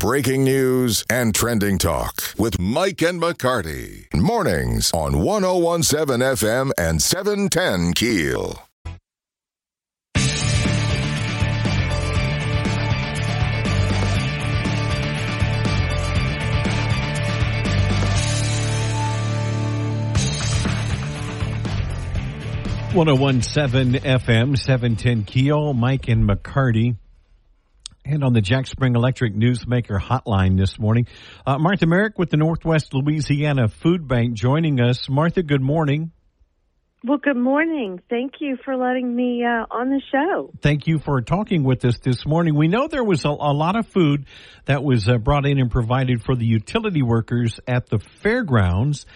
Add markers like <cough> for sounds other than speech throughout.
breaking news and trending talk with Mike and McCarty. Mornings on 1017 FM and 710 Keel. One zero one seven FM seven ten Keel, Mike and McCarty. And on the Jack Spring Electric Newsmaker hotline this morning, uh, Martha Marak with the Northwest Louisiana Food Bank joining us. Martha, good morning. Well, good morning. Thank you for letting me uh, on the show. Thank you for talking with us this morning. We know there was a, a lot of food that was uh, brought in and provided for the utility workers at the fairgrounds.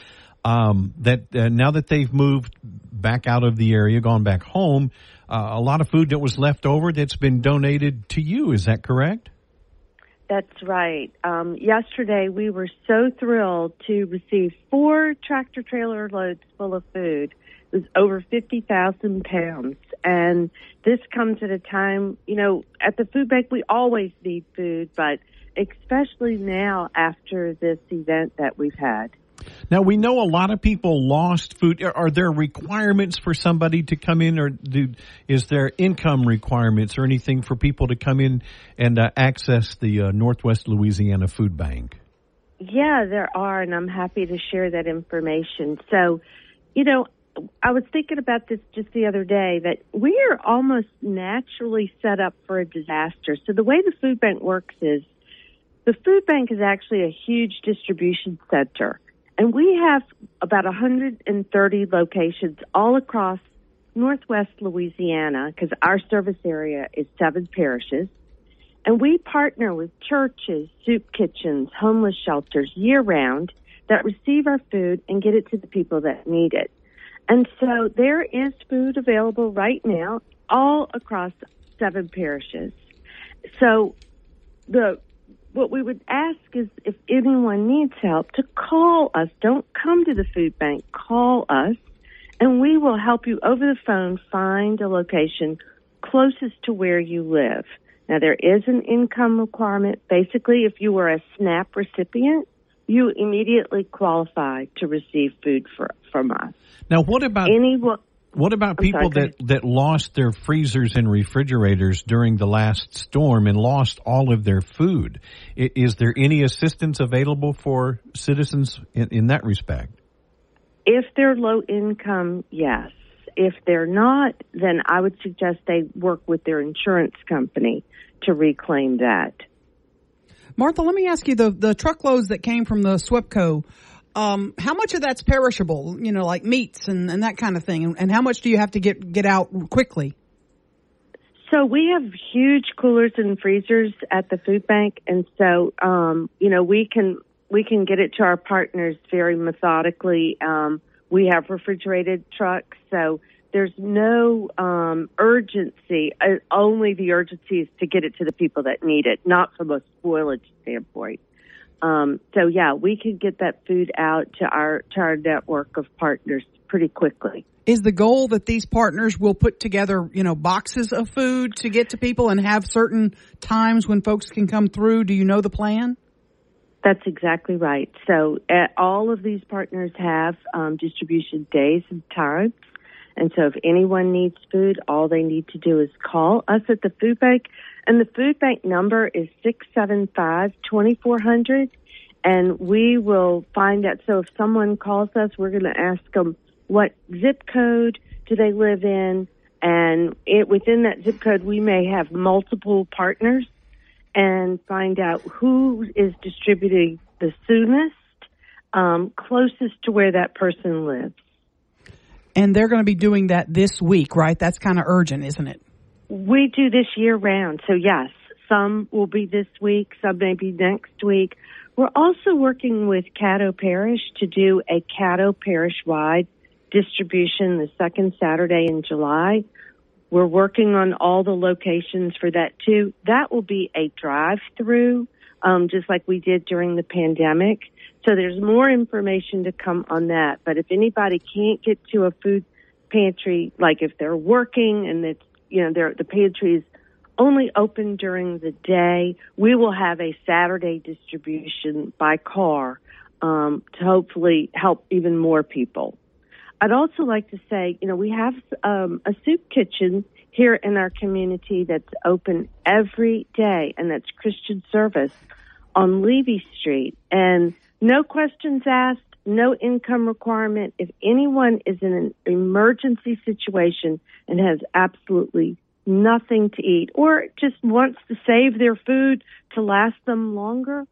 Um, that uh, now that they've moved back out of the area, gone back home, uh, a lot of food that was left over that's been donated to you. Is that correct? That's right. Um, yesterday, we were so thrilled to receive four tractor trailer loads full of food. It was over 50,000 pounds. And this comes at a time, you know, at the food bank, we always need food, but especially now after this event that we've had. Now we know a lot of people lost food. Are there requirements for somebody to come in, or do, is there income requirements or anything for people to come in and uh, access the uh, Northwest Louisiana Food Bank? Yeah, there are, and I'm happy to share that information. So, you know, I was thinking about this just the other day that we are almost naturally set up for a disaster. So the way the food bank works is the food bank is actually a huge distribution center. And we have about 130 locations all across northwest Louisiana because our service area is seven parishes. And we partner with churches, soup kitchens, homeless shelters year round that receive our food and get it to the people that need it. And so there is food available right now all across seven parishes. So the what we would ask is if anyone needs help to call us. Don't come to the food bank. Call us and we will help you over the phone find a location closest to where you live. Now there is an income requirement. Basically, if you were a SNAP recipient, you immediately qualify to receive food for, from us. Now, what about anyone? What about people sorry, that, that lost their freezers and refrigerators during the last storm and lost all of their food? Is there any assistance available for citizens in, in that respect? If they're low income, yes. If they're not, then I would suggest they work with their insurance company to reclaim that. Martha, let me ask you the, the truckloads that came from the SWEPCO um, how much of that's perishable, you know, like meats and, and that kind of thing? And, and how much do you have to get, get out quickly? So we have huge coolers and freezers at the food bank, and so um, you know we can we can get it to our partners very methodically. Um, we have refrigerated trucks, so there's no um, urgency. Uh, only the urgency is to get it to the people that need it, not from a spoilage standpoint. Um, so yeah, we could get that food out to our to our network of partners pretty quickly. Is the goal that these partners will put together, you know, boxes of food to get to people and have certain times when folks can come through? Do you know the plan? That's exactly right. So uh, all of these partners have um, distribution days and times. And so if anyone needs food, all they need to do is call us at the food bank and the food bank number is 675 2400. And we will find out. So if someone calls us, we're going to ask them what zip code do they live in. And it, within that zip code, we may have multiple partners and find out who is distributing the soonest, um, closest to where that person lives. And they're going to be doing that this week, right? That's kind of urgent, isn't it? We do this year round. So yes, some will be this week, some may be next week. We're also working with Caddo Parish to do a Caddo Parish wide distribution the second Saturday in July. We're working on all the locations for that too. That will be a drive through, um, just like we did during the pandemic. So there's more information to come on that. But if anybody can't get to a food pantry, like if they're working and it's you know, the pantry is only open during the day. We will have a Saturday distribution by car um, to hopefully help even more people. I'd also like to say, you know, we have um, a soup kitchen here in our community that's open every day, and that's Christian Service on Levy Street. And no questions asked, no income requirement. If anyone is in an emergency situation and has absolutely nothing to eat or just wants to save their food to last them longer,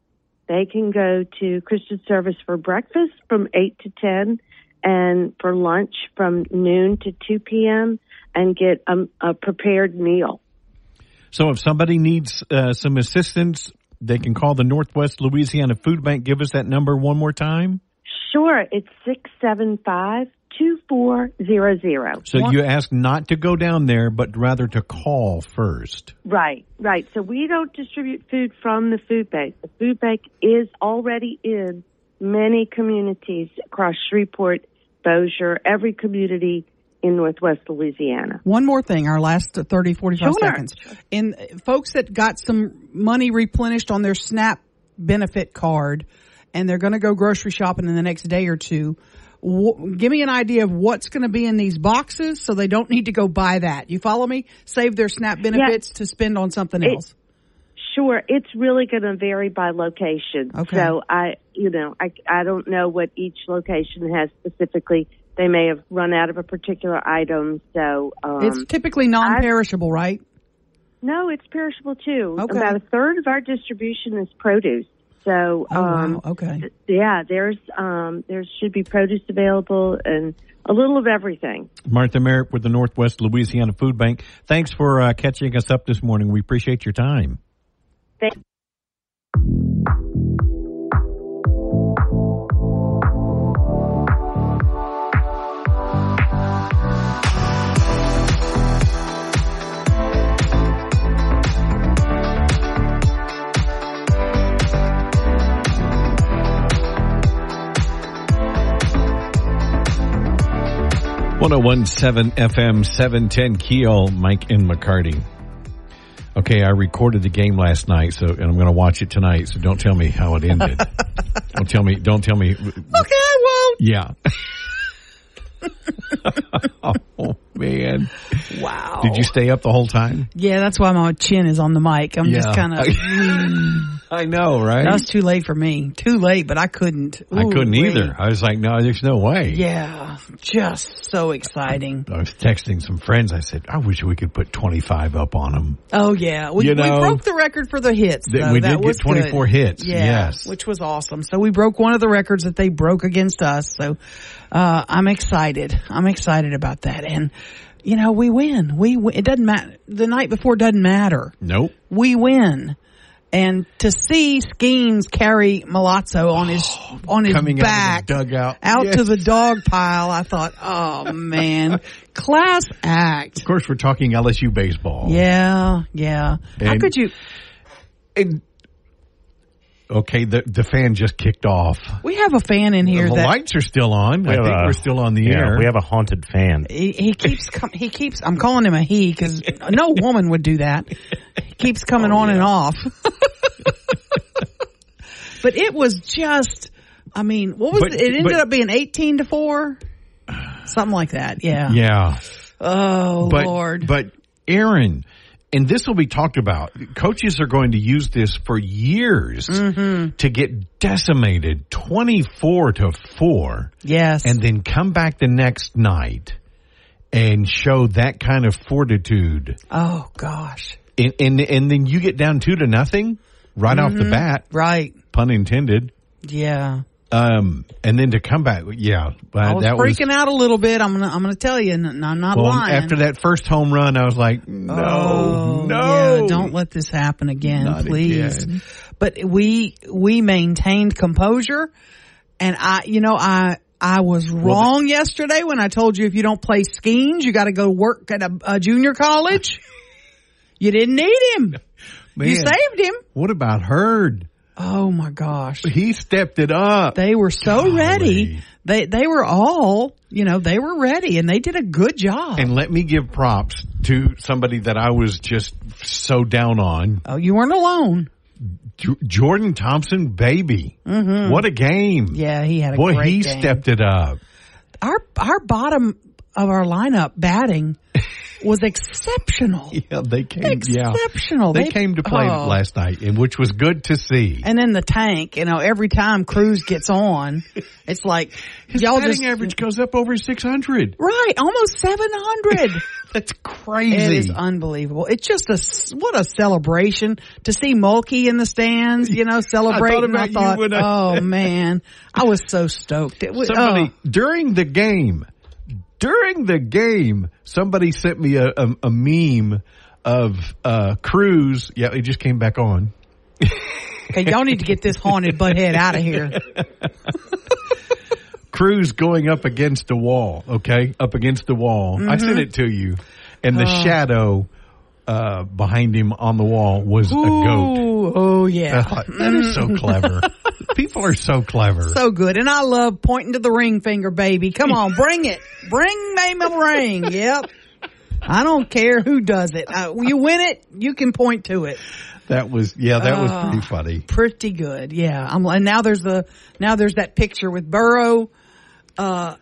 they can go to Christian Service for breakfast from 8 to 10 and for lunch from noon to 2 p.m. and get a, a prepared meal. So if somebody needs uh, some assistance, they can call the Northwest Louisiana Food Bank. Give us that number one more time. Sure, it's 675 2400. So you ask not to go down there, but rather to call first. Right, right. So we don't distribute food from the food bank. The food bank is already in many communities across Shreveport, Bossier, every community in Northwest Louisiana. One more thing, our last 30, 45 Sure. seconds. In folks that got some money replenished on their SNAP benefit card and they're going to go grocery shopping in the next day or two, give me an idea of what's going to be in these boxes so they don't need to go buy that. You follow me? Save their SNAP benefits to spend on something It- else. Sure, it's really going to vary by location. Okay. So I, you know, I, I don't know what each location has specifically. They may have run out of a particular item. So um, it's typically non-perishable, right? no, it's perishable too. Okay. About a third of our distribution is produce. So Oh, um, wow. Okay. yeah, there's um, there should be produce available and a little of everything. Martha Marak with the Northwest Louisiana Food Bank. Thanks for uh, catching us up this morning. We appreciate your time. Thank- One zero one seven FM seven ten Keel. Mike and McCarty. Okay, I recorded the game last night, so and I'm going to watch it tonight. So don't tell me how it ended. <laughs> don't tell me. Don't tell me. Okay, I won't. Yeah. <laughs> oh man! Wow. Did you stay up the whole time? Yeah, that's why my chin is on the mic. I'm just kind of. <laughs> I know, right? That was too late for me. Too late, but I couldn't. I couldn't Ooh-wee. either. I was like, no, there's no way. Yeah, just so exciting. I was texting some friends. I said, I wish we could put 25 up on them. Oh yeah, we, You we broke the record for the hits. Th- we That did get was 24 good. hits, Yeah, yes. which was awesome. So we broke one of the records that they broke against us. So uh, I'm excited. I'm excited about that. And you know, we win. We win. it doesn't matter. The night before doesn't matter. Nope. We win. And to see Skenes carry Malazzo on his oh, on his Coming back out of the dugout. out Yes. to the dog pile, I thought, oh man, <laughs> class act. Of course, we're talking LSU baseball. Yeah, yeah. How could you? And- okay, the the fan just kicked off. We have a fan in here the that lights are still on. I think a- we're still on the Yeah, air. we have a haunted fan. he, he keeps com- he keeps. I'm calling him a he because no <laughs> woman would do that. He keeps coming Oh, on and off. <laughs> but it was just. I mean, what was But- it? It ended but- up being 18 to four, something like that. Yeah. yeah. Oh but, Lord. But Aaron, and this will be talked about. Coaches are going to use this for years Mm-hmm. to get decimated, twenty-four to four, yes. and then come back the next night and show that kind of fortitude, oh gosh. and and, and then you get down two to nothing right off Mm-hmm. the bat, Right. pun intended. Yeah. Um, and then to come back, yeah, uh, I was that freaking out a little bit. I'm gonna I'm gonna tell you, and I'm not Well, lying. after that first home run, I was like, no, Oh, no, yeah, don't let this happen again, Not please. again. But we we maintained composure, and I, you know, I I was wrong yesterday when I told you if you don't play Skenes, you got to go work at a, a junior college. <laughs> you didn't need him. Man, You saved him. What about Hurd? Oh my gosh. He stepped it up. They were so Golly. ready. They they were all, you know, they were ready and they did a good job. And let me give props to somebody that I was just so down on. oh, you weren't alone. J- Jordan Thompson, baby. What a game. Mm-hmm. Yeah, he had a Boy, he game. stepped it up. Our our bottom of our lineup batting was exceptional. <laughs> Yeah, they came. Yeah, Exceptional. they, came to play oh. last night, and which was good to see. And then the tank, you know, every time Crews gets on, <laughs> it's like His y'all batting just average goes up over six hundred. right, almost seven hundred. <laughs> That's crazy. is unbelievable. It's just a what a celebration to see Mulkey in the stands. You know, celebrating. you thought, I- oh man, I was so stoked. It was somebody oh. during the game, during the game, somebody sent me a, a, a meme of uh, Crews. Yeah, he just came back on. Okay, y'all need to get this haunted butthead out of here. <laughs> Crews going up against the wall. Okay, up against the wall. I sent it to you, and the shadow uh, behind him on the wall was a goat. Oh yeah, thought, <laughs> that is so clever. <laughs> People are so clever. so good. And I love pointing to the ring finger, baby. Come on, <laughs> bring it, bring me my ring. Yep. I don't care who does it. Uh, you win it, you can point to it. that was yeah, that was pretty funny. Pretty good, yeah. I'm and now there's the now there's that picture with Burrow, uh,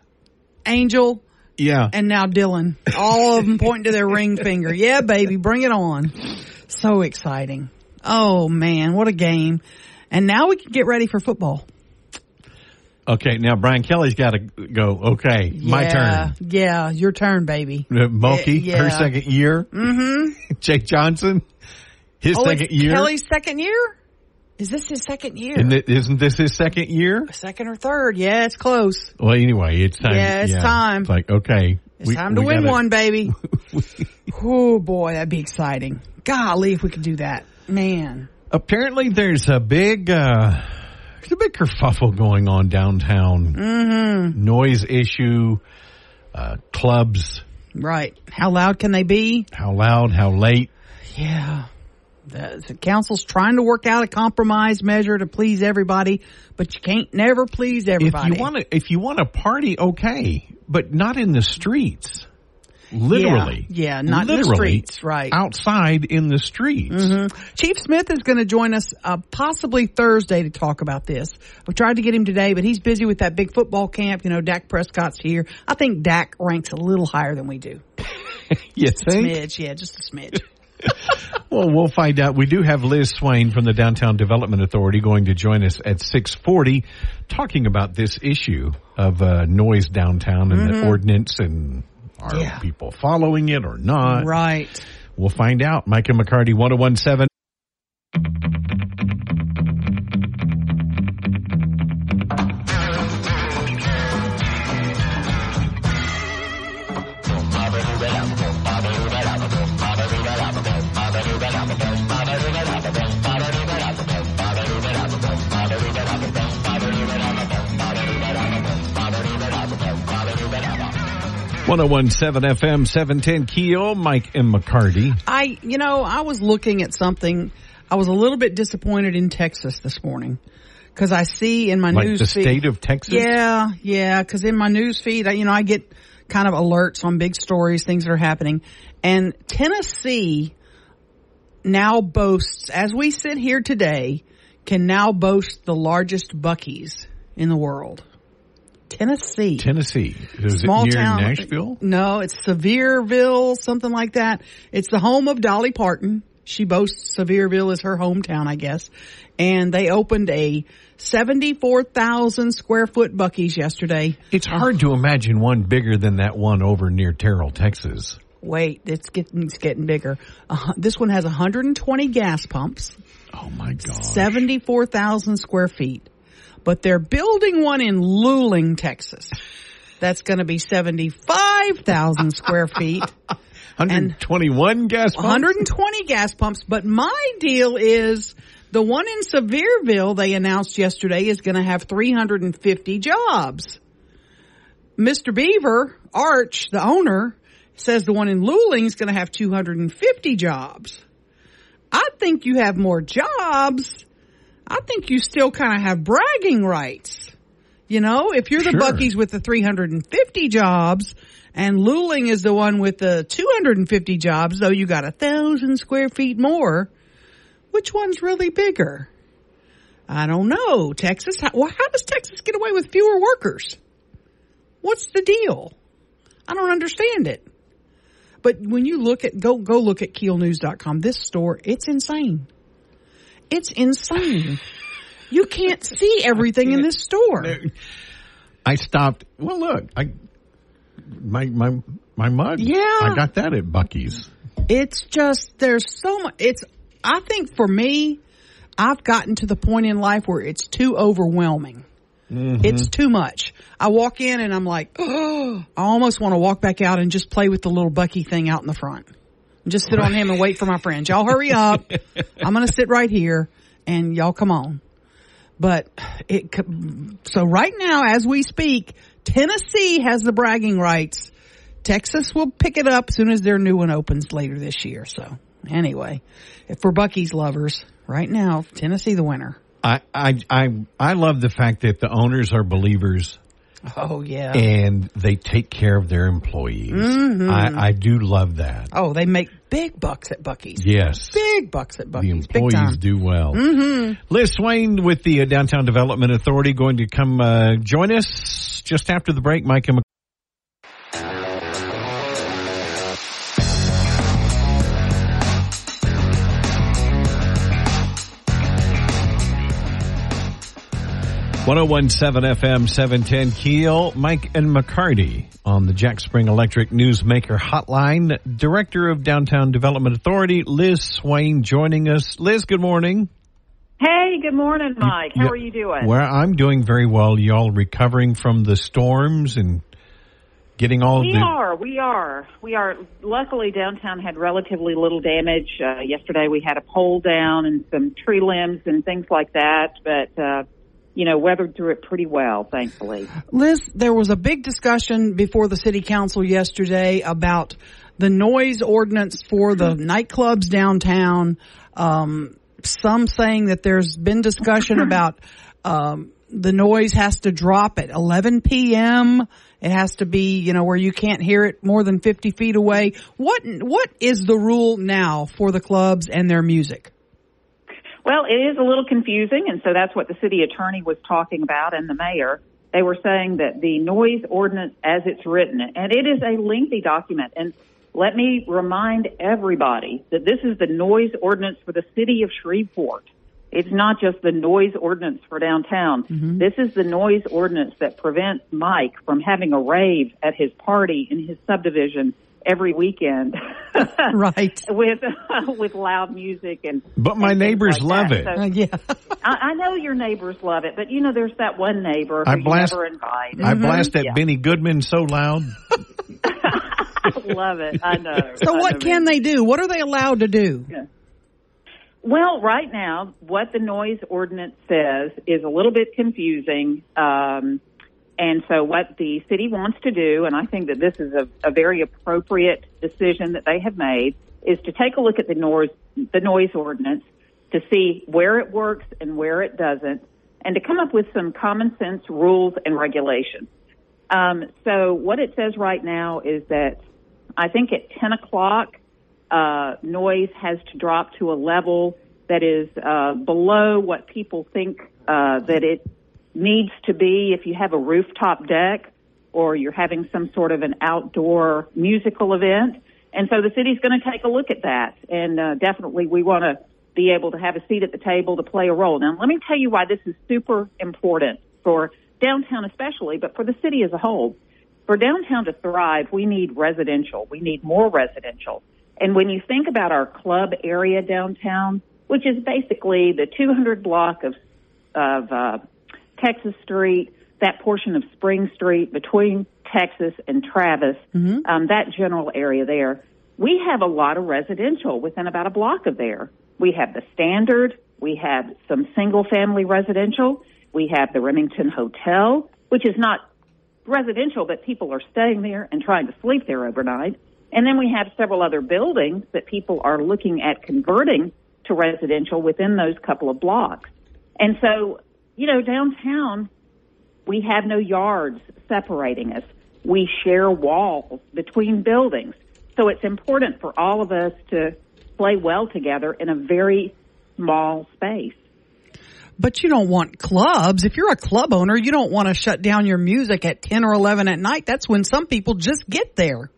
Angel, Yeah, and now Dylan. All of them pointing to their ring finger. Yeah, baby, bring it on. So exciting. Oh man, what a game. And now we can get ready for football. Okay, now Brian Kelly's got to go. Okay, my turn. Yeah, your turn, baby. Uh, Mulkey, Yeah. her second year. Mm-hmm. <laughs> Jay Johnson, his Oh, second year. Kelly's second year? Is this his second year? Isn't, this his second year? second or third? Yeah, it's close. Well, anyway, it's time. Yeah, it's time. It's like okay, It's we- time to win gotta- one, baby. <laughs> oh boy, that'd be exciting. Golly, if we could do that, man. Apparently, there's a big, uh, there's a big kerfuffle going on downtown. Mm-hmm. Noise issue, uh, clubs. Right? How loud can they be? How loud? How late? Yeah. The, the council's trying to work out a compromise measure to please everybody, but you can't never please everybody. If you want to, if you want to party, okay, but not in the streets. Literally, Yeah, yeah, not in the streets, right. Outside in the streets. Chief Smith is going to join us uh, possibly Thursday to talk about this. We tried to get him today, but he's busy with that big football camp. You know, Dak Prescott's here. I think Dak ranks a little higher than we do. <laughs> You think? Smidge, yeah, just a smidge. <laughs> Well, we'll find out. We do have Liz Swain from the Downtown Development Authority going to join us at 640 talking about this issue of uh, noise downtown and the ordinance and are Yeah. people following it or not? right. We'll find out. And McCarty, 1017. One zero one seven FM seven ten Keel Mike and McCarty. I, you know, I was looking at something. I was a little bit disappointed in Texas this morning because I see in my Like news the feed. state of Texas. Yeah, yeah. Because in my news feed, I, you know, I get kind of alerts on big stories, things that are happening, and Tennessee now boasts, as we sit here today, can now boast the largest Buc-ee's in the world. Tennessee. Tennessee. Is Small it near town. Nashville? No, it's Sevierville, something like that. It's the home of Dolly Parton. She boasts Sevierville is her hometown, I guess. And they opened a 74,000 square foot Buc-ee's yesterday. It's hard to imagine one bigger than that one over near Terrell, Texas. Wait, it's getting, it's getting bigger. Uh, this one has 120 gas pumps, Oh my God. 74,000 square feet. But they're building one in Luling, Texas. That's going to be 75,000 <laughs> square feet. 121 gas pumps? 120 gas pumps. But my deal is the one in Sevierville they announced yesterday is going to have 350 jobs. Mr. Beaver, Arch, the owner, says the one in Luling is going to have 250 jobs. I think you have more jobs. I think you still kind of have bragging rights. You know, if you're the Sure. Buc-ee's with the 350 jobs and Luling is the one with the 250 jobs, though you got a thousand square feet more, which one's really bigger? I don't know. Texas, how, well, how does Texas get away with fewer workers? What's the deal? I don't understand it. But when you look at, go, go look at keelnews.com, this store, it's insane. It's insane. You can't see everything in this store. I stopped. Well, look, I my my my mug. Yeah. I got that at Buc-ee's. It's just, there's so much, it's, I think for me, I've gotten to the point in life where it's too overwhelming. Mm-hmm. It's too much. I walk in and I'm like, oh, <gasps> I almost want to walk back out and just play with the little Buc-ee thing out in the front. Just sit on him and wait for my friends. Y'all hurry up. <laughs> I'm going to sit right here and y'all come on. But it, so right now as we speak, Tennessee has the bragging rights. Texas will pick it up as soon as their new one opens later this year. So anyway, if for Buc-ee's lovers, right now, Tennessee the winner. I I I I love the fact that the owners are believers Oh yeah. and they take care of their employees. Mm-hmm. I I do love that. oh, they make big bucks at Buc-ee's. Yes. Big bucks at The Buc-ee's. Big employees do well. Mm-hmm. Liz Swain with the uh, Downtown Development Authority going to come uh, join us just after the break. Mike and Mc- One zero one seven FM seven ten Keel. Mike and McCarty on the Jack Spring Electric Newsmaker Hotline. Director of Downtown Development Authority Liz Swain joining us. Liz, good morning. Hey, good morning, Mike. How are you doing? Well, I'm doing very well. Y'all recovering from the storms and getting all we the. are. We are. We are. Luckily, downtown had relatively little damage. Uh, yesterday, we had a pole down and some tree limbs and things like that. But uh, you know, weathered through it pretty well, thankfully. Liz, there was a big discussion before the city council yesterday about the noise ordinance for the nightclubs downtown. Um, some saying that there's been discussion <laughs> about um, the noise has to drop at 11 p.m. It has to be, you know, where you can't hear it more than 50 feet away. What what is the rule now for the clubs and their music? Well, it is a little confusing, and so that's what the city attorney was talking about and the mayor. They were saying that the noise ordinance as it's written, and it is a lengthy document, and let me remind everybody that this is the noise ordinance for the city of Shreveport. It's not just the noise ordinance for downtown. Mm-hmm. This is the noise ordinance that prevents Mike from having a rave at his party in his subdivision every weekend. <laughs> Right. <laughs> with <laughs> with loud music and But my and neighbors like love that. it. So- Uh, yeah. I, I know your neighbors love it, but you know, there's that one neighbor I who blast- you never invite. I blast that Yeah. Benny Goodman so loud. I love it. I know. So I what know, can man. they do? What are they allowed to do? Well, right now, what the noise ordinance says is a little bit confusing. Um, and so what the city wants to do, and I think that this is a, a very appropriate decision that they have made, is to take a look at the noise, the noise ordinance to see where it works and where it doesn't, and to come up with some common sense rules and regulations. Um, so what it says right now is that I think at 10 o'clock, uh, noise has to drop to a level that is uh, below what people think uh, that it needs to be if you have a rooftop deck or you're having some sort of an outdoor musical event. And so the city's going to take a look at that. And uh, definitely we want to be able to have a seat at the table to play a role. Now, let me tell you why this is super important for downtown especially, but for the city as a whole. For downtown to thrive, we need residential. We need more residential. And when you think about our club area downtown, which is basically the 200 block of of uh, Texas Street, that portion of Spring Street between Texas and Travis, um, that general area there, we have a lot of residential within about a block of there. We have the Standard, we have some single family residential, we have the Remington Hotel, which is not residential, but people are staying there and trying to sleep there overnight. And then we have several other buildings that people are looking at converting to residential within those couple of blocks. And so, you know, downtown, we have no yards separating us. We share walls between buildings. So it's important for all of us to play well together in a very small space. But you don't want clubs. If you're a club owner, you don't want to shut down your music at 10 or 11 at night. That's when some people just get there.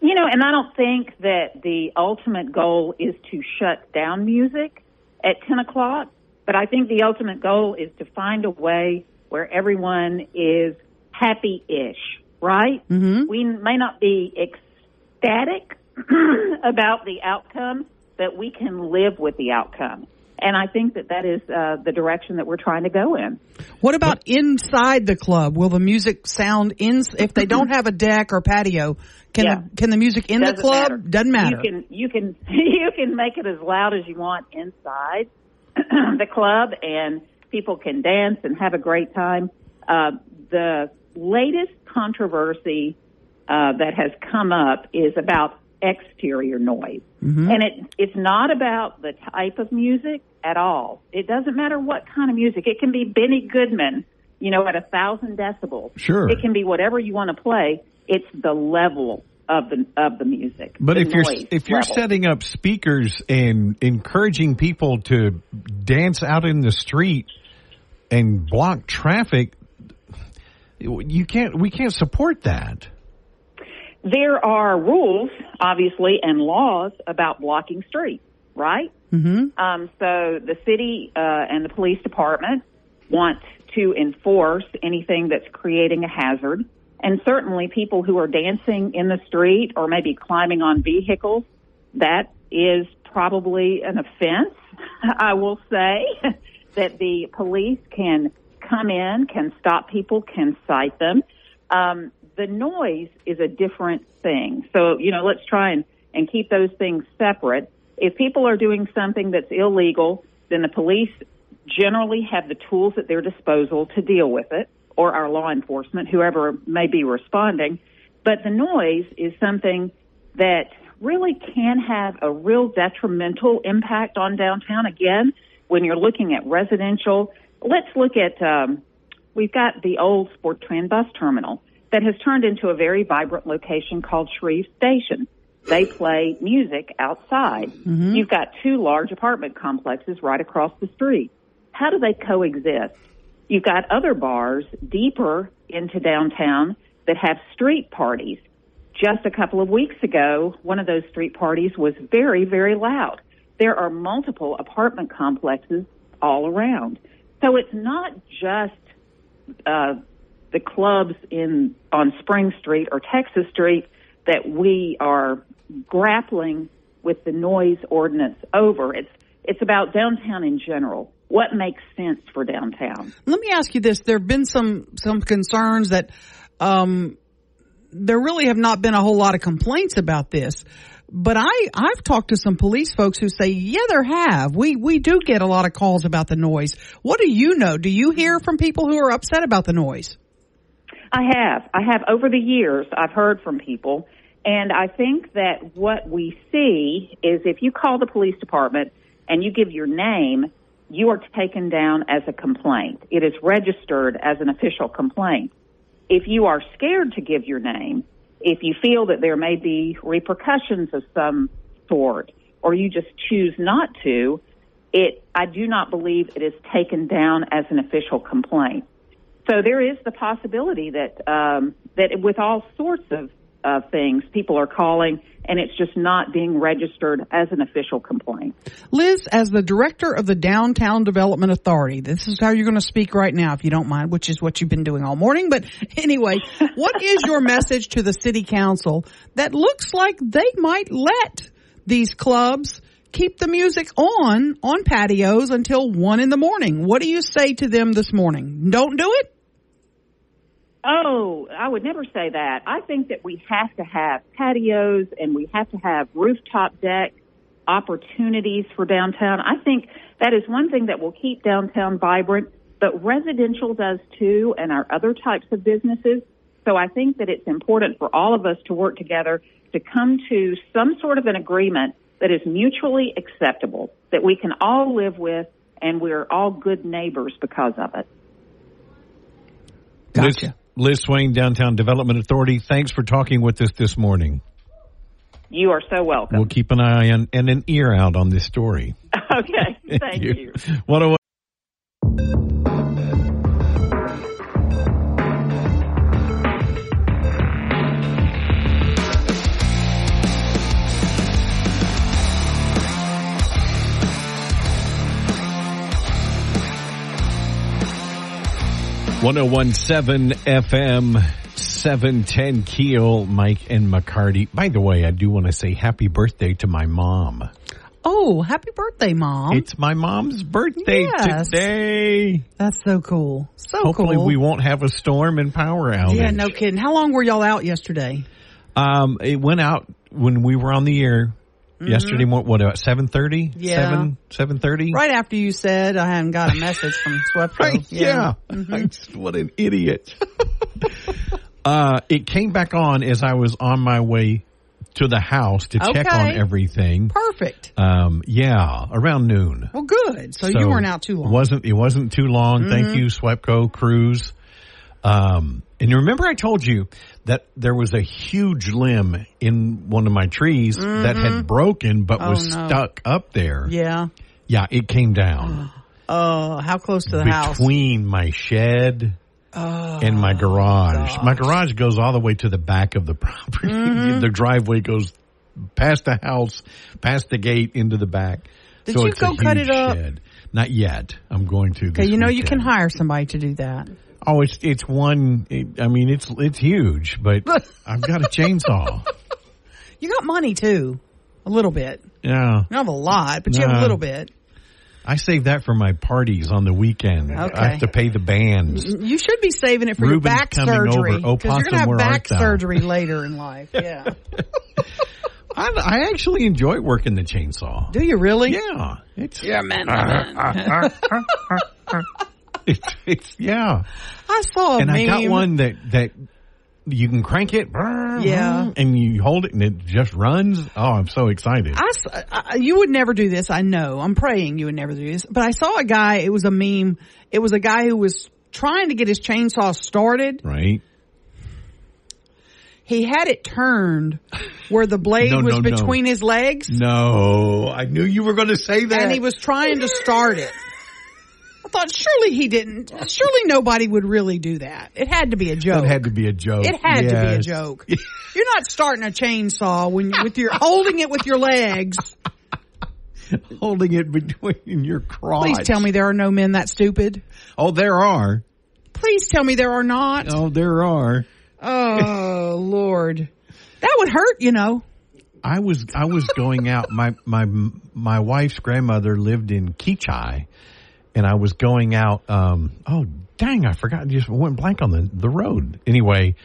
You know, and I don't think that the ultimate goal is to shut down music at 10 o'clock, but I think the ultimate goal is to find a way where everyone is happy-ish, right? Mm-hmm. We may not be ecstatic <clears throat> about the outcome, but we can live with the outcome. And I think that that is uh, the direction that we're trying to go in. What about inside the club? Will the music sound in if they don't have a deck or patio? Can Yeah. the, can the music in Doesn't the club? matter. Doesn't matter. You can you can <laughs> you can make it as loud as you want inside <clears throat> the club, and people can dance and have a great time. Uh, the latest controversy uh, that has come up is about exterior noise, and it it's not about the type of music at all. It doesn't matter what kind of music. It can be Benny Goodman, you know, at a thousand decibels. Sure. It can be whatever you want to play. It's the level of the of the music. But the if you're if you're level. setting up speakers and encouraging people to dance out in the street and block traffic, you can't. We can't support that. there are rules, obviously, and laws about blocking streets, right? mm-hmm. Um, so the city uh, and the police department want to enforce anything that's creating a hazard. And certainly people who are dancing in the street or maybe climbing on vehicles, that is probably an offense, <laughs> I will say, <laughs> that the police can come in, can stop people, can cite them. Um, the noise is a different thing. So, you know, let's try and, and keep those things separate. If people are doing something that's illegal, then the police generally have the tools at their disposal to deal with it, or our law enforcement, whoever may be responding. But the noise is something that really can have a real detrimental impact on downtown. Again, when you're looking at residential, let's look at, um, we've got the old Sportran bus terminal that has turned into a very vibrant location called Shreve Station. They play music outside. You've got two large apartment complexes right across the street. How do they coexist? You've got other bars deeper into downtown that have street parties. Just a couple of weeks ago, one of those street parties was very, very loud. There are multiple apartment complexes all around. So it's not just uh, the clubs in on Spring Street or Texas Street that we are grappling with the noise ordinance over. It's it's about downtown in general. What makes sense for downtown? Let me ask you this: There have been some some concerns that um, there really have not been a whole lot of complaints about this. But I I've talked to some police folks who say, yeah, there have. We we do get a lot of calls about the noise. What do you know? Do you hear from people who are upset about the noise? I have. I have over the years. I've heard from people, and I think that what we see is if you call the police department and you give your name, you are taken down as a complaint. It is registered as an official complaint. If you are scared to give your name, if you feel that there may be repercussions of some sort, or you just choose not to, it I do not believe it is taken down as an official complaint. So there is the possibility that um, that with all sorts of uh, things, people are calling and it's just not being registered as an official complaint. Liz, as the director of the Downtown Development Authority, this is how you're going to speak right now, if you don't mind, which is what you've been doing all morning. But anyway, <laughs> what is your message to the city council that looks like they might let these clubs keep the music on on patios until one in the morning? What do you say to them this morning? Don't do it? Oh, I would never say that. I think that we have to have patios and we have to have rooftop deck opportunities for downtown. I think that is one thing that will keep downtown vibrant, but residential does too and our other types of businesses. So I think that it's important for all of us to work together to come to some sort of an agreement that is mutually acceptable, that we can all live with and we're all good neighbors because of it. Liz, Liz Swain, Downtown Development Authority, thanks for talking with us this morning. You are so welcome. We'll keep an eye on and an ear out on this story. <laughs> okay, <laughs> thank you. you. What a One zero oh one seven FM 710 Keel, Mike and McCarty. By the way, I do want to say happy birthday to my mom. Oh, happy birthday, mom. It's my mom's birthday yes. today. That's so cool. So Hopefully cool. we won't have a storm and power outage. Yeah, no kidding. How long were y'all out yesterday? Um, it went out when we were on the air mm-hmm. yesterday. morning, what about seven thirty? Yeah, seven seven thirty. Right after you said I hadn't got a message from <laughs> SWEPCO. right? Yeah. yeah. Mm-hmm. what an idiot. <laughs> Uh, it came back on as I was on my way to the house to okay. check on everything. Perfect. Um, yeah, around noon. Well, good. So, so, you weren't out too long. wasn't It wasn't too long. Mm-hmm. Thank you, SWEPCO crews. Um, and you remember I told you that there was a huge limb in one of my trees mm-hmm. that had broken but oh, was no. stuck up there. Yeah. Yeah, it came down. <gasps> Oh, how close to the Between house? Between my shed Oh, in my garage. gosh. My garage goes all the way to the back of the <laughs> property. Mm-hmm. the driveway goes past the house, past the gate into the back. Did so you it's go a cut it up? Shed. Not yet. I'm going to. Okay, you know you can hire somebody to do that. Oh, it's it's one. It, I mean, it's it's huge, but <laughs> I've got a chainsaw. You got money too, a little bit. Yeah, have a lot, but you have a little bit. I save that for my parties on the weekend. Okay. I have to pay the bands. You should be saving it for Ruben's your back coming surgery over. Oh, because you're Possum, to where have art back thou? surgery later in life. <laughs> Yeah. I, I actually enjoy working the chainsaw. Do you really? Yeah, it's You're a man. <laughs> <laughs> it's, it's yeah. I saw a and I got one that that you can crank it, Yeah. <laughs> and you hold it and it just runs. Oh, I'm so excited. I I- you would never do this. I know. I'm praying you would never do this. But I saw a guy. It was a meme. It was a guy who was trying to get his chainsaw started. right? He had it turned where the blade <laughs> No, was no, no. between his legs, No, I knew you were going to say that. and he was trying to start it. Thought surely he didn't. Surely nobody would really do that. It had to be a joke. That had to be a joke. It had to be a joke. <laughs> You're not starting a chainsaw when you, with your holding it with your legs. <laughs> Holding it between your crotch. Please tell me there are no men that stupid. Oh, there are. Please tell me there are not. Oh, there are. Oh <laughs> Lord, that would hurt. You know. I was I was going out. My my my wife's grandmother lived in Keachi, and I was going out. Um, oh dang, I forgot. Just went blank on the the road. Anyway,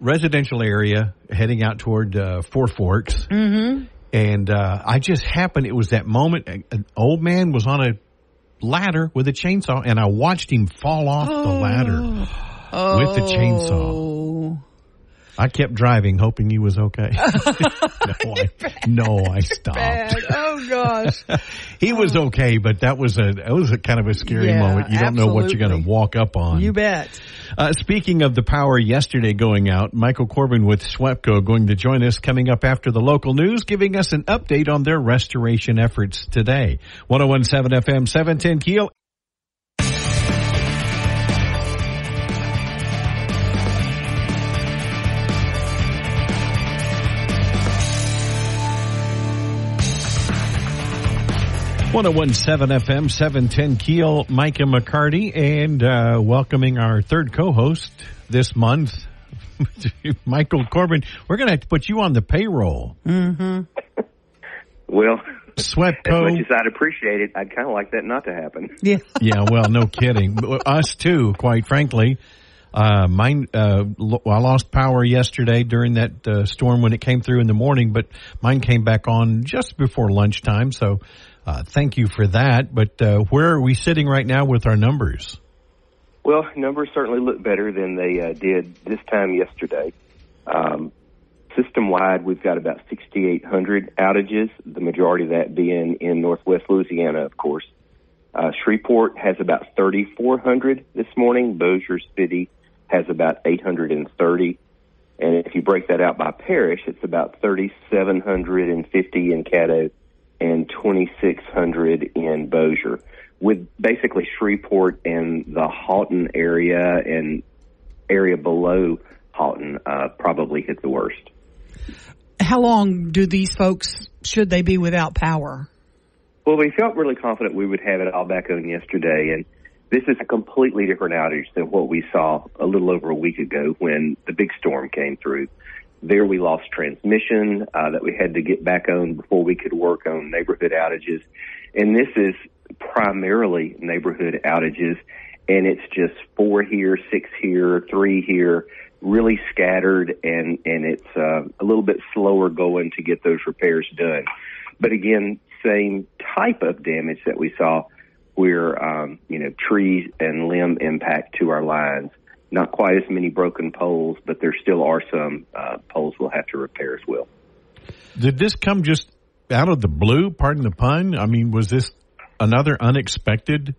residential area heading out toward uh, Four Forks, Mm-hmm. and uh, I just happened. It was that moment. An old man was on a ladder with a chainsaw, and I watched him fall off the ladder with the chainsaw. I kept driving, hoping you was okay. <laughs> no, I, no, I stopped. Bad. Oh gosh, <laughs> he was oh. okay, but that was a that was a kind of a scary yeah, moment. You don't know what you're going to walk up on. You bet. Uh, speaking of the power yesterday going out, Michael Corbin with SWEPCO going to join us coming up after the local news, giving us an update on their restoration efforts today. 1017 FM, 710 Keel. 1017 FM, 710 Keel, Micah McCarty, and uh, welcoming our third co host this month, <laughs> Michael Corbin. We're going to have to put you on the payroll. Mm-hmm. well, Swepco. As much as I'd appreciate it, I'd kind of like that not to happen. <laughs> Yeah. yeah, well, no kidding. <laughs> Us too, quite frankly. Uh, mine, uh, lo- I lost power yesterday during that uh, storm when it came through in the morning, but mine came back on just before lunchtime. So uh, thank you for that. But uh, where are we sitting right now with our numbers? Well, numbers certainly look better than they uh, did this time yesterday. Um, System wide, we've got about 6,800 outages, the majority of that being in northwest Louisiana, of course. Uh, Shreveport has about 3,400 this morning. Bossier City has about 830. And if you break that out by parish, it's about 3,750 in Caddo and 2,600 in Bossier, with basically Shreveport and the Haughton area and area below Haughton uh, probably hit the worst. How long do these folks, should they be without power? Well, we felt really confident we would have it all back on yesterday, and this is a completely different outage than what we saw a little over a week ago when the big storm came through. There we lost transmission uh, that we had to get back on before we could work on neighborhood outages. And this is primarily neighborhood outages, and it's just four here, six here, three here, really scattered, and, and it's uh, a little bit slower going to get those repairs done. But again, same type of damage that we saw where, um, you know, trees and limb impact to our lines. Not quite as many broken poles, but there still are some uh, poles we'll have to repair as well. Did this come just out of the blue? Pardon the pun. I mean, was this another unexpected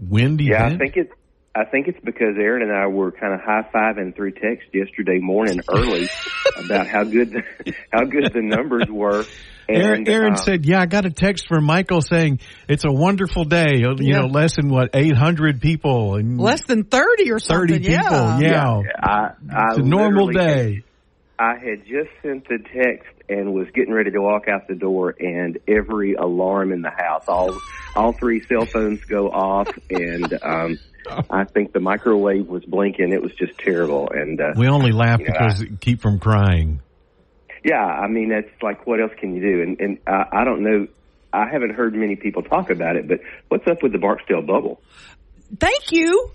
wind yeah, event? I think it's. I think it's because Aaron and I were kind of high fiving through text yesterday morning early <laughs> about how good the, how good the numbers were. Aaron, And, Aaron uh, said, "Yeah, I got a text from Michael saying it's a wonderful day. You Yeah. know, less than what eight hundred people and Less than 30 or something. thirty people. Yeah. Yeah, I, I it's a normal literally day." I had just sent the text and was getting ready to walk out the door, and every alarm in the house, all all three cell phones go off, and um, I think the microwave was blinking. It was just terrible, and uh, We only laugh You know, because keep from crying. yeah, I mean that's like what else can you do? And and I, I don't know. I haven't heard many people talk about it, but what's up with the Barksdale bubble? Thank you.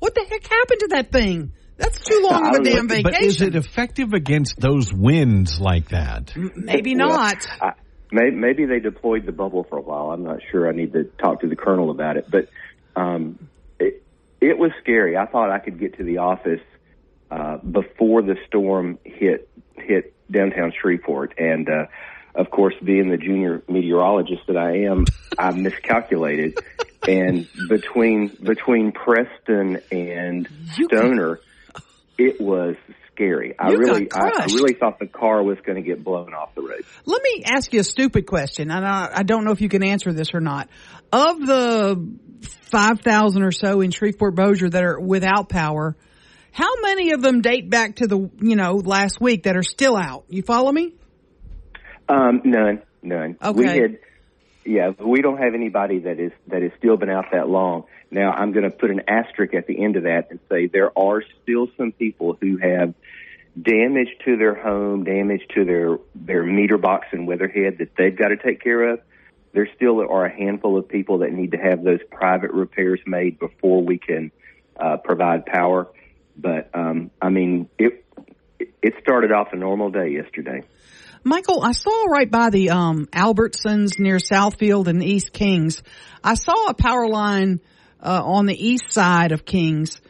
What the heck happened to that thing? That's too long of a don't damn vacation. But is it effective against those winds like that? Maybe Well, not. I, maybe they deployed the bubble for a while. I'm not sure. I need to talk to the colonel about it. But um, it, it was scary. I thought I could get to the office uh, before the storm hit hit downtown Shreveport, and uh, of course, being the junior meteorologist that I am, I miscalculated. <laughs> and between between Preston and You got- Stoner, it was scary. I You got really, I, I really thought the car was going to get blown off the road. Let me ask you a stupid question, and I, I don't know if you can answer this or not. Of the 5,000 or so in Shreveport Bossier that are without power, how many of them date back to the, you know, last week that are still out? You follow me? Um, none, none. We Okay. had, yeah, we don't have anybody that is that has still been out that long. Now, I'm going to put an asterisk at the end of that and say there are still some people who have damage to their home, damage to their their meter box and weatherhead that they've got to take care of. There still are a handful of people that need to have those private repairs made before we can uh, provide power. But um, I mean, it it started off a normal day yesterday. Michael, I saw right by the um, Albertsons near Southfield and East Kings. I saw a power line uh, on the east side of Kings,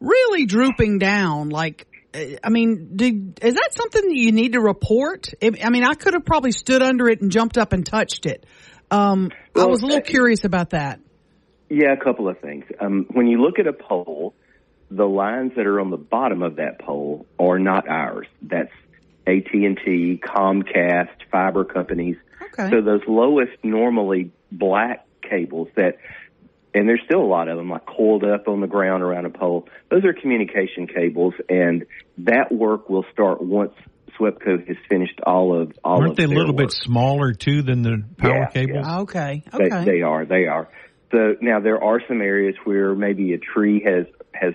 really drooping down. Like, I mean, is that something that you need to report? I I mean, I could have probably stood under it and jumped up and touched it. Um, I was a little curious about that. Yeah, a couple of things. Um, when you look at a pole, the lines that are on the bottom of that pole are not ours. That's AT and T, Comcast, fiber companies. Okay. So those lowest, normally black cables that, and there's still a lot of them, like coiled up on the ground around a pole. Those are communication cables, and that work will start once SWEPCO has finished all of all of. Aren't of they a little work. bit smaller too than the power Yeah, cables? yeah. Okay. They, Okay. they are. They are. So now there are some areas where maybe a tree has has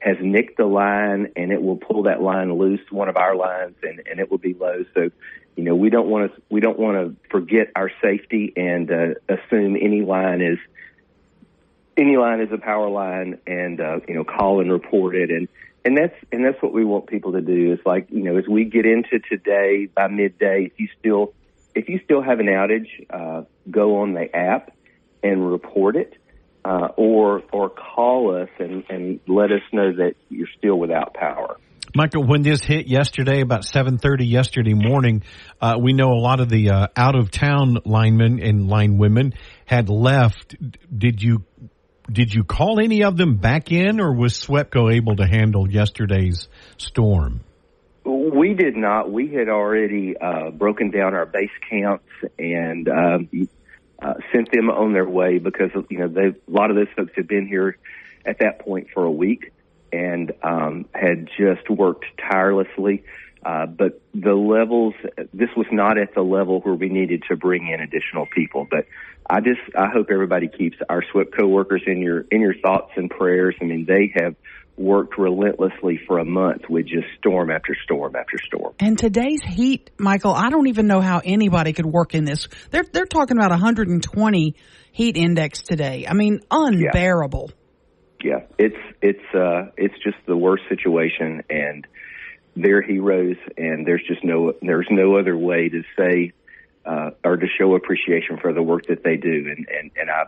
has nicked the line and it will pull that line loose, one of our lines, and and it will be low. So, you know, we don't want to we don't want to forget our safety and uh, assume any line is any line is a power line, and uh, you know, call and report it and. And that's and that's what we want people to do. Is like you know, as we get into today by midday, if you still if you still have an outage, uh, go on the app and report it, uh, or or call us and, and let us know that you're still without power. Michael, when this hit yesterday, about seven thirty yesterday morning, uh, we know a lot of the uh, out of town linemen and line women had left. Did you did you call any of them back in, or was SWEPCO able to handle yesterday's storm? We did not. We had already uh, broken down our base camps and um, uh, sent them on their way because you know they, a lot of those folks had been here at that point for a week and um, had just worked tirelessly. Uh, but the levels, this was not at the level where we needed to bring in additional people. But I just, I hope everybody keeps our SWIP workers in your in your thoughts and prayers. I mean, they have worked relentlessly for a month with just storm after storm after storm. And today's heat, Michael, I don't even know how anybody could work in this. They're they're talking about 120 heat index today. I mean, unbearable. Yeah, yeah. it's it's uh it's just the worst situation and they're heroes and there's just no there's no other way to say uh, or to show appreciation for the work that they do and and and I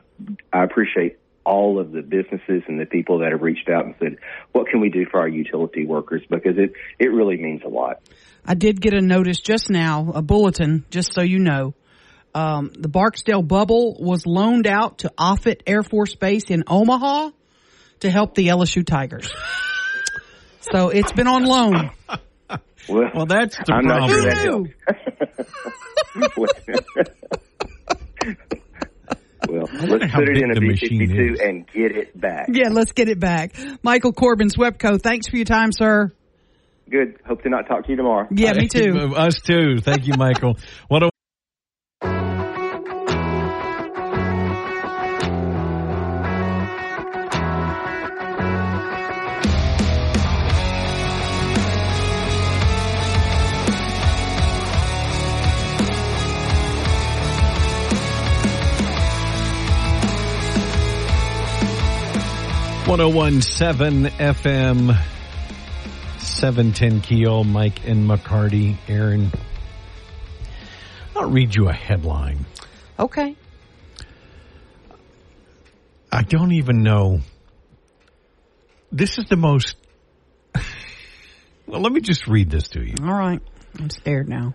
I appreciate all of the businesses and the people that have reached out and said, what can we do for our utility workers? Because it, it really means a lot. I did get a notice just now, a bulletin, just so you know. Um, the Barksdale bubble was loaned out to Offutt Air Force Base in Omaha to help the LSU Tigers. <laughs> so it's been on loan. Well, well that's the I'm problem. Not sure <laughs> Well, let's put it in a B-52 and get it back. Yeah, let's get it back. Michael Corbin, SWEPCO, thanks for your time, sir. Good. Hope to not talk to you tomorrow. Yeah, me too. Uh, us too. Thank you, Michael. <laughs> what a One zero one seven FM, seven ten Keel. Mike and McCarty, Aaron. I'll read you a headline. Okay. I don't even know. This is the most. <laughs> well, let me just read this to you. All right. I'm scared now.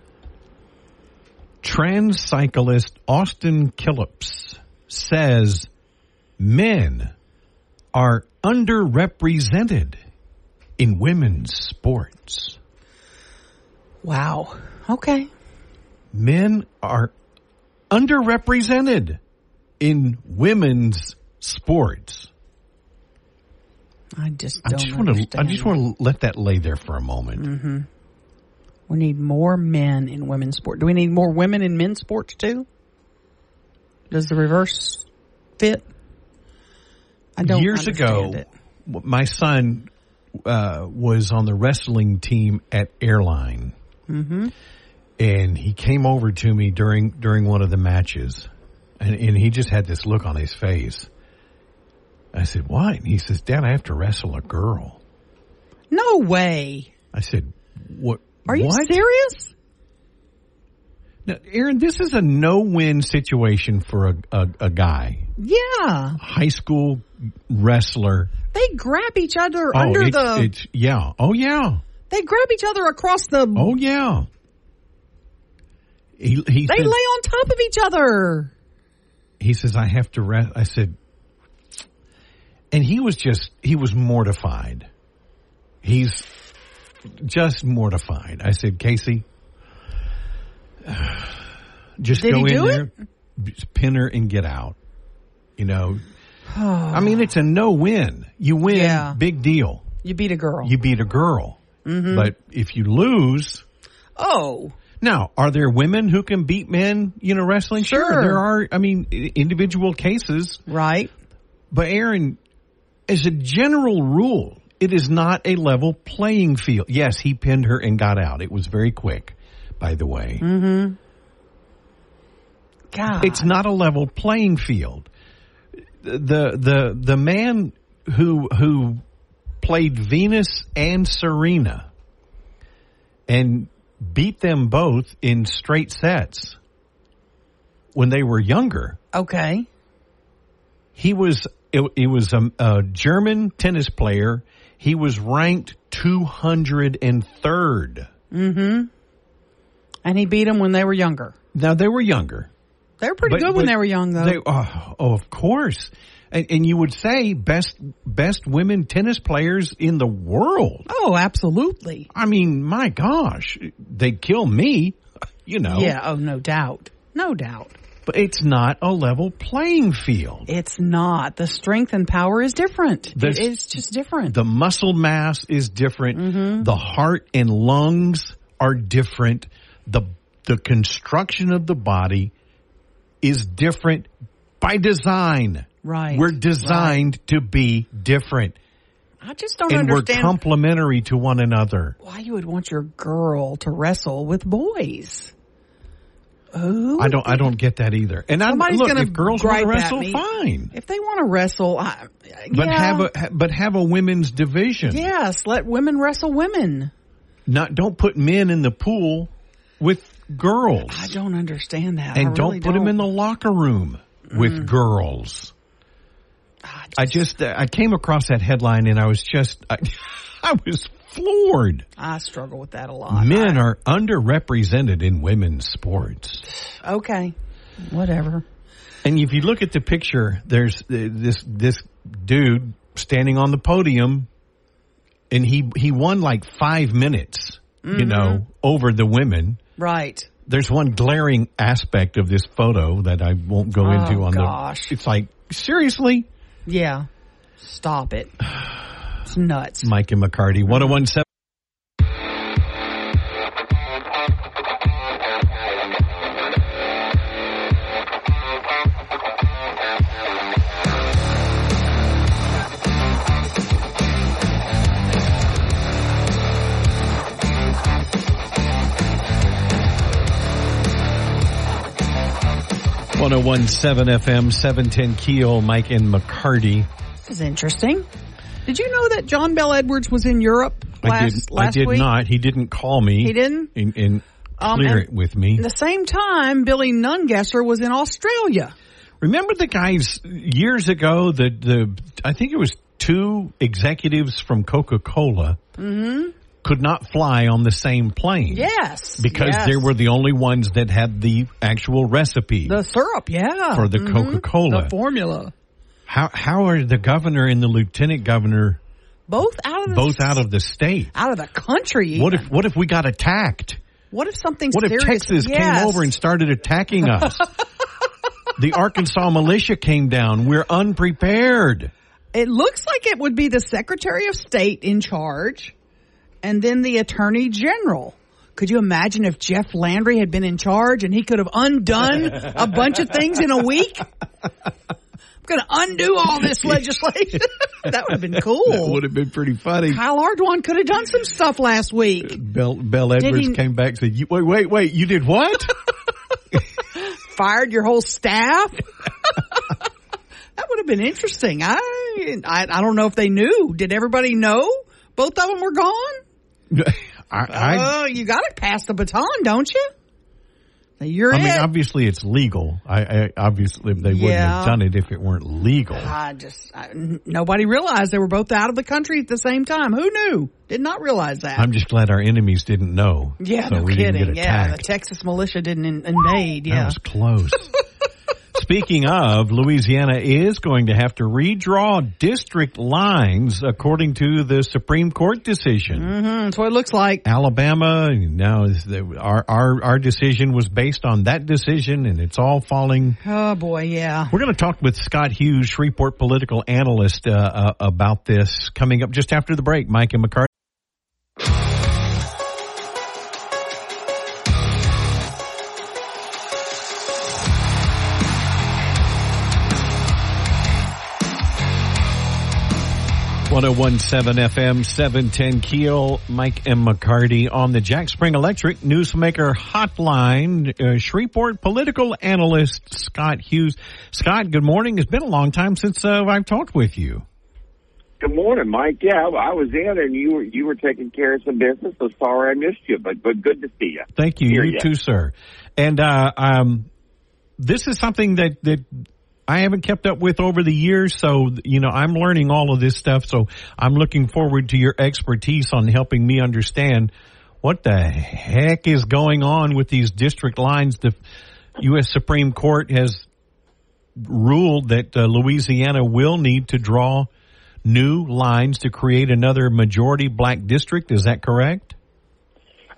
Trans cyclist Austin Killips says men are underrepresented in women's sports. Wow. Okay. Men are underrepresented in women's sports. I just I just want to I just want to let that lay there for a moment. Mm-hmm. We need more men in women's sport. Do we need more women in men's sports too? Does the reverse fit? I don't Years ago, it. my son uh, was on the wrestling team at Airline, mm-hmm. and he came over to me during during one of the matches, and, and he just had this look on his face. I said, "What?" And he says, "Dad, I have to wrestle a girl." No way. I said, "What? Are you what? serious?" Now, Aaron, this is a no-win situation for a, a, a guy. Yeah. High school wrestler. They grab each other oh, under it's, the. It's, yeah. Oh, yeah. They grab each other across the. Oh, yeah. He, he they said, lay on top of each other. He says, I have to rest. I said, and he was just, he was mortified. He's just mortified. I said, Casey, <sighs> just Did go in there, it? pin her, and get out. You know, I mean, it's a no win. You win, Yeah. big deal. You beat a girl. You beat a girl. Mm-hmm. But if you lose, oh. now, are there women who can beat men, you know, wrestling? Sure. there are, I mean, individual cases. Right. But Aaron, as a general rule, it is not a level playing field. Yes, he pinned her and got out. It was very quick, by the way. Mm-hmm. God. It's not a level playing field. The the the man who who played Venus and Serena and beat them both in straight sets when they were younger. Okay. He was it, it was a, a German tennis player. He was ranked 203rd. Mhm. And he beat them when they were younger. Now they were younger. They were pretty But- good when they were young, though. They, oh, oh, of course. And, and you would say best best women tennis players in the world. oh, absolutely. I mean, my gosh, they'd kill me, you know. Yeah. Oh, no doubt. No doubt. But it's not a level playing field. It's not. The strength and power is different. This- it is just different. The muscle mass is different. Mm-hmm. The heart and lungs are different. The the construction of the body is different by design. Right. We're designed to be different. I just don't and we're complementary to one another. why you would want your girl to wrestle with boys. Who? I don't I don't get that either. And I Somebody's look gonna if girls want to wrestle, me. fine. If they want to wrestle, I, But have a but have a women's division. yes, let women wrestle women. Not don't put men in the pool with girls. I don't understand that. and I don't put them in the locker room with Mm. girls. I I just uh, I came across that headline and I was just I, <laughs> I was floored. I struggle with that a lot. Men are underrepresented in women's sports. Okay, whatever. And if you look at the picture, there's uh, this this dude standing on the podium, and he he won like five minutes, Mm-hmm. you know, over the women. Right. There's one glaring aspect of this photo that I won't go Oh, into on gosh. the. It's like seriously, Yeah. Stop it. It's nuts. Mike and McCarty, one oh hundred one seven. One zero one seven FM seven ten Keel Mike and McCarty. This is interesting. Did you know that John Bel Edwards was in Europe last I did. last I did week? not. He didn't call me. He didn't? And, and Um, clear and- it with me. At the same time, Billy Nungesser was in Australia. Remember the guys years ago? The the I think it was two executives from Coca Cola could not fly on the same plane. Yes. Because yes. they were the only ones that had the actual recipe the syrup, yeah. for the Mhm. Coca-Cola. The formula. how how are the governor and the lieutenant governor Both out of the both out of the state? out of the country. What if what if we got attacked? what if something What if Texas yes. came over and started attacking us? <laughs> the Arkansas militia came down. We're unprepared. It looks like it would be the Secretary of State in charge and then the Attorney General. Could you imagine if Jeff Landry had been in charge and he could have undone a bunch of things in a week? I'm going to undo all this <laughs> legislation. <laughs> that would have been cool. That would have been pretty funny. Kyle Ardoin could have done some stuff last week. Bel, Bel Edwards he- came back and said, "Wait, wait, wait! You did what?" <laughs> Fired your whole staff. that would have been interesting. I, I I don't know if they knew. Did everybody know both of them were gone? <laughs> I, I, oh, you got to pass the baton, don't you? You're I it. mean, obviously it's legal. I, I obviously they wouldn't have done it if it weren't legal. I just I, nobody realized they were both out of the country at the same time. Who knew? Did not realize that. I'm just glad our enemies didn't know. yeah, so no kidding. yeah, the. Texas militia didn't in- invade. That Yeah, was close. <laughs> Speaking of, Louisiana is going to have to redraw district lines according to the Supreme Court decision. mm, that's what it looks like. Alabama now our our our decision was based on that decision, and it's all falling. Oh boy, yeah. We're going to talk with Scott Hughes, Shreveport political analyst, uh, uh, about this coming up just after the break. Mike and McCarty. One zero one seven FM seven ten Keel Mike M. McCarty on the Jack Spring Electric Newsmaker Hotline. Uh, Shreveport political analyst Scott Hughes. Scott, good morning. It's been a long time since uh, I've talked with you. Good morning, Mike. Yeah, I was in, and you were you were taking care of some business. So sorry I missed you, but but good to see you. Thank you. Hear you ya. too, sir. And uh, um, this is something that that I haven't kept up with over the years, so you know I'm learning all of this stuff. So I'm looking forward to your expertise on helping me understand what the heck is going on with these district lines. The U.S. Supreme Court has ruled that uh, Louisiana will need to draw new lines to create another majority black district. Is that correct?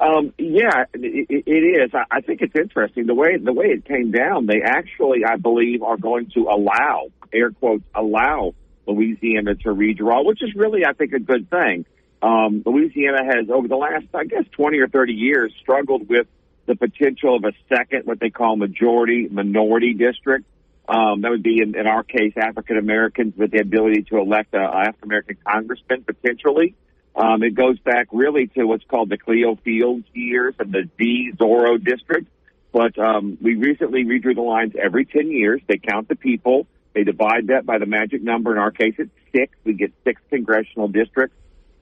Um, yeah, it, it is. I, think it's interesting the way the way it came down. They actually, I believe, are going to allow air quotes allow Louisiana to redraw, which is really, I think, a good thing. Um, Louisiana has, over the last, I guess, 20 or 30 years, struggled with the potential of a second, what they call majority minority district. Um, that would be, in, in our case, African Americans with the ability to elect a, a African American congressman potentially. Um, it goes back really to what's called the Cleo Fields years and the D Zorro district. But um, we recently redrew the lines every 10 years. They count the people. They divide that by the magic number. In our case, it's six. We get six congressional districts.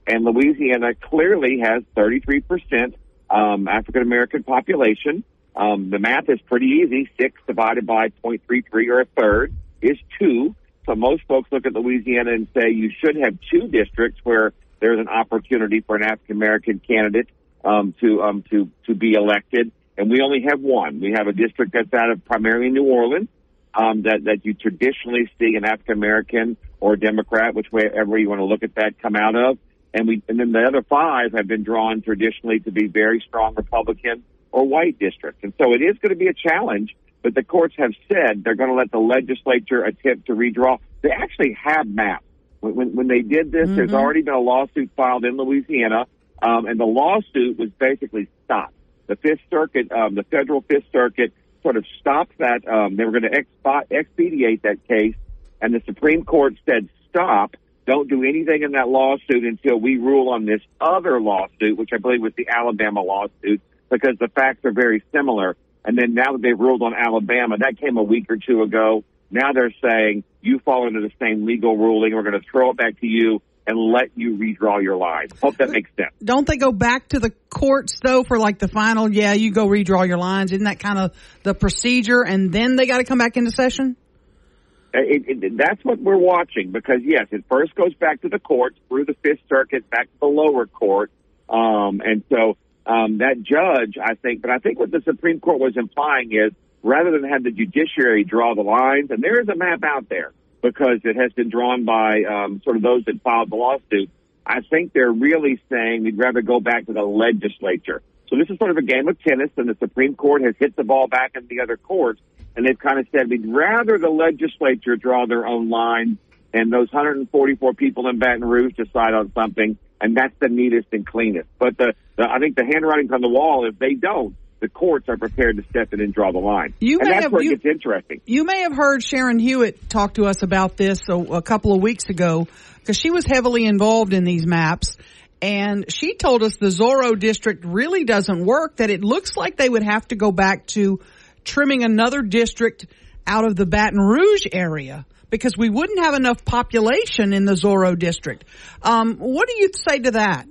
And Louisiana clearly has 33% um, African American population. Um, the math is pretty easy. Six divided by 0.33 or a third is two. So most folks look at Louisiana and say you should have two districts where there's an opportunity for an African American candidate um, to um, to to be elected, and we only have one. We have a district that's out of primarily New Orleans um, that that you traditionally see an African American or Democrat, whichever way you want to look at that, come out of, and we and then the other five have been drawn traditionally to be very strong Republican or white districts, and so it is going to be a challenge. But the courts have said they're going to let the legislature attempt to redraw. They actually have maps when, when, when they did this, mm-hmm. there's already been a lawsuit filed in Louisiana, um, and the lawsuit was basically stopped. The Fifth Circuit, um, the federal Fifth Circuit, sort of stopped that. Um, they were going to expedite that case, and the Supreme Court said, "Stop! Don't do anything in that lawsuit until we rule on this other lawsuit, which I believe was the Alabama lawsuit, because the facts are very similar." And then now that they've ruled on Alabama, that came a week or two ago. Now they're saying you fall into the same legal ruling. We're going to throw it back to you and let you redraw your lines. Hope that makes sense. Don't they go back to the courts though for like the final? Yeah, you go redraw your lines. Isn't that kind of the procedure? And then they got to come back into session. Uh, it, it, that's what we're watching because yes, it first goes back to the courts through the Fifth Circuit back to the lower court, um, and so um, that judge, I think, but I think what the Supreme Court was implying is rather than have the judiciary draw the lines, and there is a map out there because it has been drawn by um, sort of those that filed the lawsuit. I think they're really saying we'd rather go back to the legislature. So this is sort of a game of tennis, and the Supreme Court has hit the ball back in the other courts, and they've kind of said we'd rather the legislature draw their own lines, and those 144 people in Baton Rouge decide on something, and that's the neatest and cleanest. But the, the I think the handwriting's on the wall. If they don't, the courts are prepared to step in and draw the line. You and that's have, where it gets interesting. You may have heard Sharon Hewitt talk to us about this a, a couple of weeks ago because she was heavily involved in these maps. And she told us the Zorro district really doesn't work, that it looks like they would have to go back to trimming another district out of the Baton Rouge area because we wouldn't have enough population in the Zorro district. Um, what do you say to that?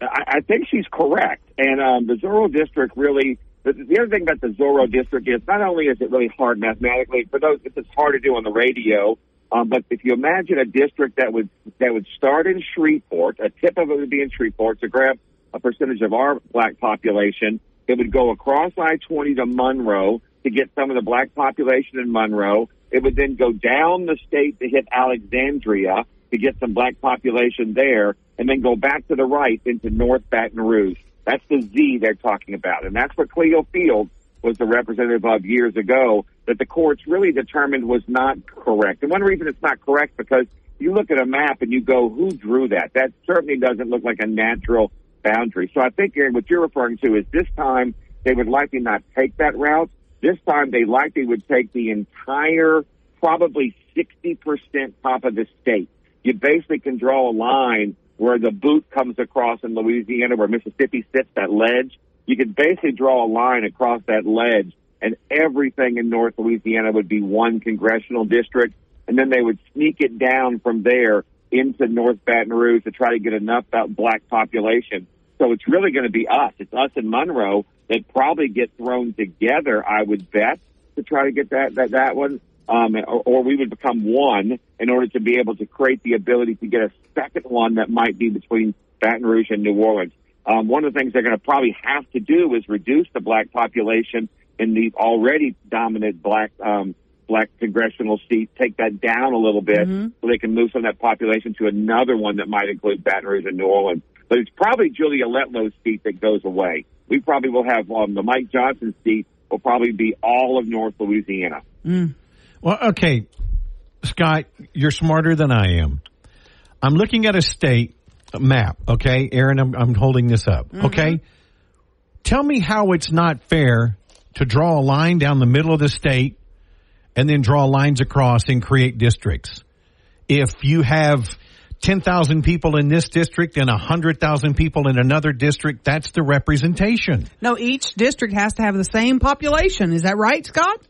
I, think she's correct. And um, the Zorro district really, the, the other thing about the Zorro district is not only is it really hard mathematically, for those, it's hard to do on the radio, um, but if you imagine a district that would that would start in Shreveport, a tip of it would be in Shreveport to grab a percentage of our black population. It would go across I-20 to Monroe to get some of the black population in Monroe. It would then go down the state to hit Alexandria to get some black population there, and then go back to the right into North Baton Rouge. That's the Z they're talking about. And that's what Cleo Field was the representative of years ago that the courts really determined was not correct. And one reason it's not correct because you look at a map and you go, who drew that? That certainly doesn't look like a natural boundary. So I think, Aaron, what you're referring to is this time they would likely not take that route. This time they likely would take the entire, probably 60% top of the state. You basically can draw a line where the boot comes across in Louisiana, where Mississippi sits, that ledge, you could basically draw a line across that ledge, and everything in North Louisiana would be one congressional district, and then they would sneak it down from there into North Baton Rouge to try to get enough black population. So it's really going to be us. It's us and Monroe that probably get thrown together, I would bet, to try to get that that, that one. Um, or, or we would become one in order to be able to create the ability to get a second one that might be between Baton Rouge and New Orleans. Um, one of the things they're going to probably have to do is reduce the black population in the already dominant black um, black congressional seat, take that down a little bit Mm-hmm. so they can move some of that population to another one that might include Baton Rouge and New Orleans. But it's probably Julia Letlow's seat that goes away. We probably will have um, the Mike Johnson seat will probably be all of North Louisiana. Well, okay, Scott, you're smarter than I am. I'm looking at a state map. Okay, Aaron, I'm, I'm holding this up. Mm-hmm. Okay, tell me how it's not fair to draw a line down the middle of the state and then draw lines across and create districts. If you have 10,000 people in this district and 100,000 people in another district, that's the representation. No, each district has to have the same population. Is that right, Scott?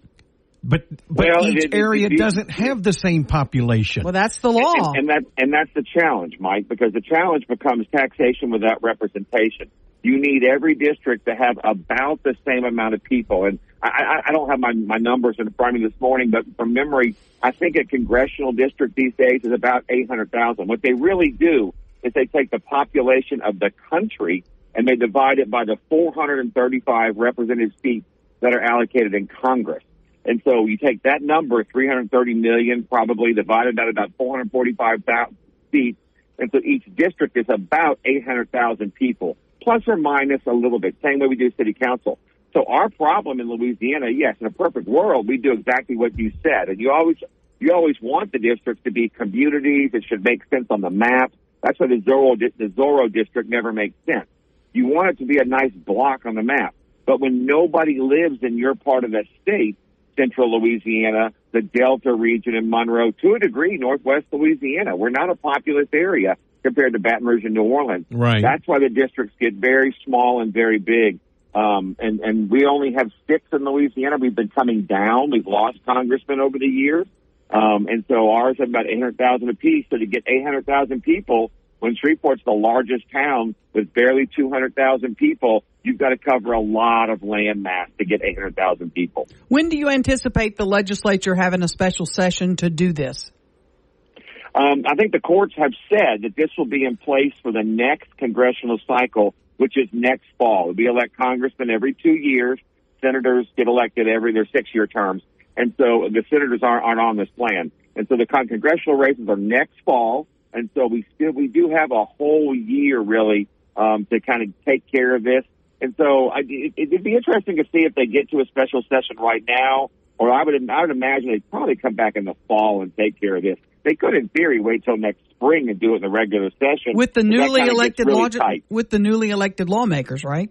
But but Well, each it- it- area it- doesn't have the same population. Well, that's the law. And, and that and that's the challenge, Mike, because the challenge becomes taxation without representation. You need every district to have about the same amount of people. And I, I, I don't have my, my numbers in front of me this morning, but from memory, I think a congressional district these days is about 800,000. What they really do is they take the population of the country and they divide it by the 435 representative seats that are allocated in Congress. And so you take that number, 330 million, probably divided by about 445,000 seats. And so each district is about 800,000 people, plus or minus a little bit. Same way we do city council. So our problem in Louisiana, yes, in a perfect world, we do exactly what you said. And you always, you always want the districts to be communities. It should make sense on the map. That's why the Zorro, the Zorro district never makes sense. You want it to be a nice block on the map. But when nobody lives in your part of the state, central Louisiana, the Delta region in Monroe, to a degree, northwest Louisiana. We're not a populous area compared to Baton Rouge and New Orleans. Right. That's why the districts get very small and very big. Um, and, and we only have six in Louisiana. We've been coming down. We've lost congressmen over the years. Um, and so ours have about 800,000 apiece. So to get 800,000 people, when Shreveport's the largest town with barely 200,000 people, you've got to cover a lot of land mass to get 800,000 people. when do you anticipate the legislature having a special session to do this? Um, I think the courts have said that this will be in place for the next congressional cycle, which is next fall. We elect congressmen every two years. Senators get elected every their six-year terms, and so the senators aren't, aren't on this plan. And so the con- congressional races are next fall, and so we still we do have a whole year really um, to kind of take care of this. And so I, it, it'd be interesting to see if they get to a special session right now, or I would I would imagine they'd probably come back in the fall and take care of this. They could, in theory, wait till next spring and do it in the regular session With the newly elected really law, with the newly elected lawmakers, right?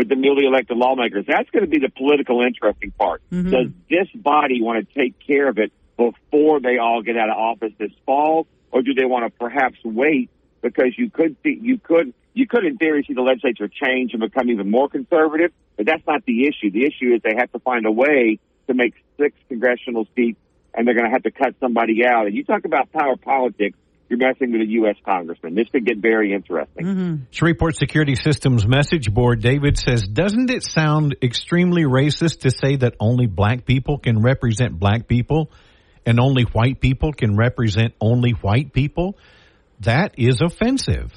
with the newly elected lawmakers. That's going to be the political interesting part. Mhm. Does this body want to take care of it before they all get out of office this fall, or do they want to perhaps wait because you could see you could you could in theory see the legislature change and become even more conservative, but that's not the issue. The issue is they have to find a way to make six congressional seats, and they're going to have to cut somebody out. And you talk about power politics. You're messing with a U.S. congressman. This could get very interesting. Mm-hmm. Shreveport Security Systems message board, David says, doesn't it sound extremely racist to say that only black people can represent black people and only white people can represent only white people? That is offensive.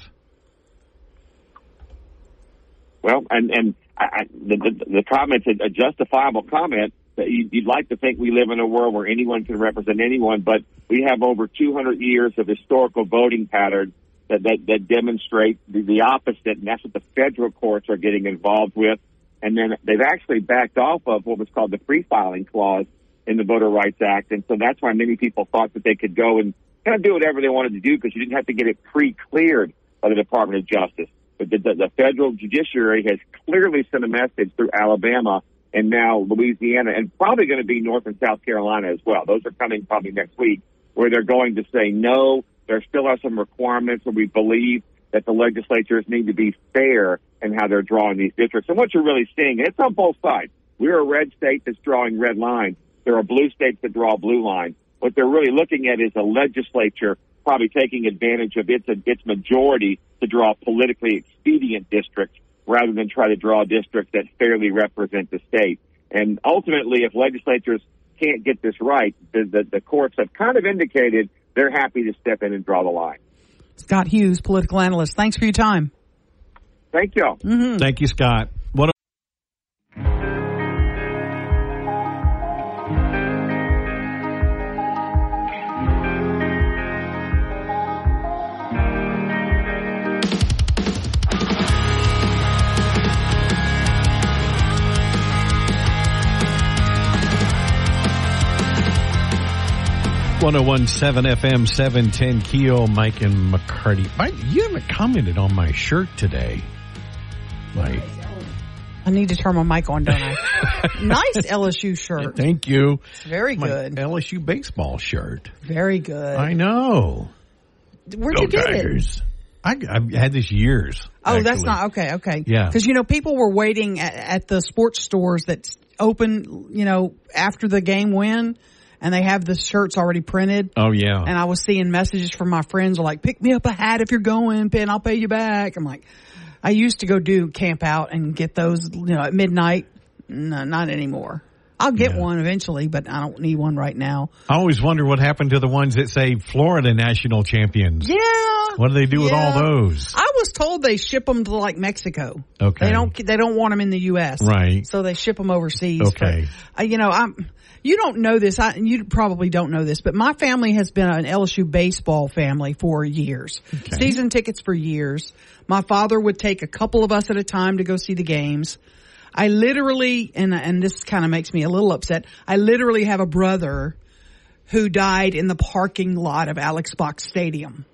Well, and and I, I, the, the the comment's a, a justifiable comment. That you, you'd like to think we live in a world where anyone can represent anyone, but we have over 200 years of historical voting patterns that that, that demonstrate the, the opposite, and that's what the federal courts are getting involved with. And then they've actually backed off of what was called the free filing clause in the Voter Rights Act, and so that's why many people thought that they could go and kind of do whatever they wanted to do because you didn't have to get it pre-cleared by the Department of Justice. The, the, the federal judiciary has clearly sent a message through Alabama and now Louisiana, and probably going to be North and South Carolina as well. Those are coming probably next week, where they're going to say no. There still are some requirements where we believe that the legislatures need to be fair in how they're drawing these districts. And what you're really seeing, it's on both sides. We're a red state that's drawing red lines. There are blue states that draw blue lines. What they're really looking at is a legislature probably taking advantage of its its majority to draw politically expedient districts rather than try to draw districts that fairly represent the state. And ultimately, if legislatures can't get this right, the, the, the courts have kind of indicated they're happy to step in and draw the line. Scott Hughes, political analyst. Thanks for your time. Thank y'all. Mm-hmm. Thank you, Scott. What One zero one seven FM seven ten Keel Mike and McCarty. Mike, you haven't commented on my shirt today. Mike, I need to turn my mic on, don't I? <laughs> nice LSU shirt. thank you. It's very My good. LSU baseball shirt. Very good. I know. Where'd Go you get it? Tigers. I, I've had this years. Oh, that's not okay. Okay, Yeah. Because you know, people were waiting at, at the sports stores that open, you know, after the game win, and they have the shirts already printed. Oh yeah. And I was seeing messages from my friends like, "Pick me up a hat if you're going, and I'll pay you back." I'm like, I used to go do camp out and get those, you know, at midnight. No, not anymore. I'll get Yeah. one eventually, but I don't need one right now. I always wonder what happened to the ones that say Florida national champions. Yeah. What do they do with all those? I was told they ship them to like Mexico. Okay. They don't. They don't want them in the U.S. Right. So they ship them overseas. Okay. For, uh, you know, I'm. You don't know this. I, you probably don't know this, but my family has been an LSU baseball family for years. Okay. Season tickets for years. My father would take a couple of us at a time to go see the games. I literally, and and this kind of makes me a little upset. I literally have a brother who died in the parking lot of Alex Box Stadium.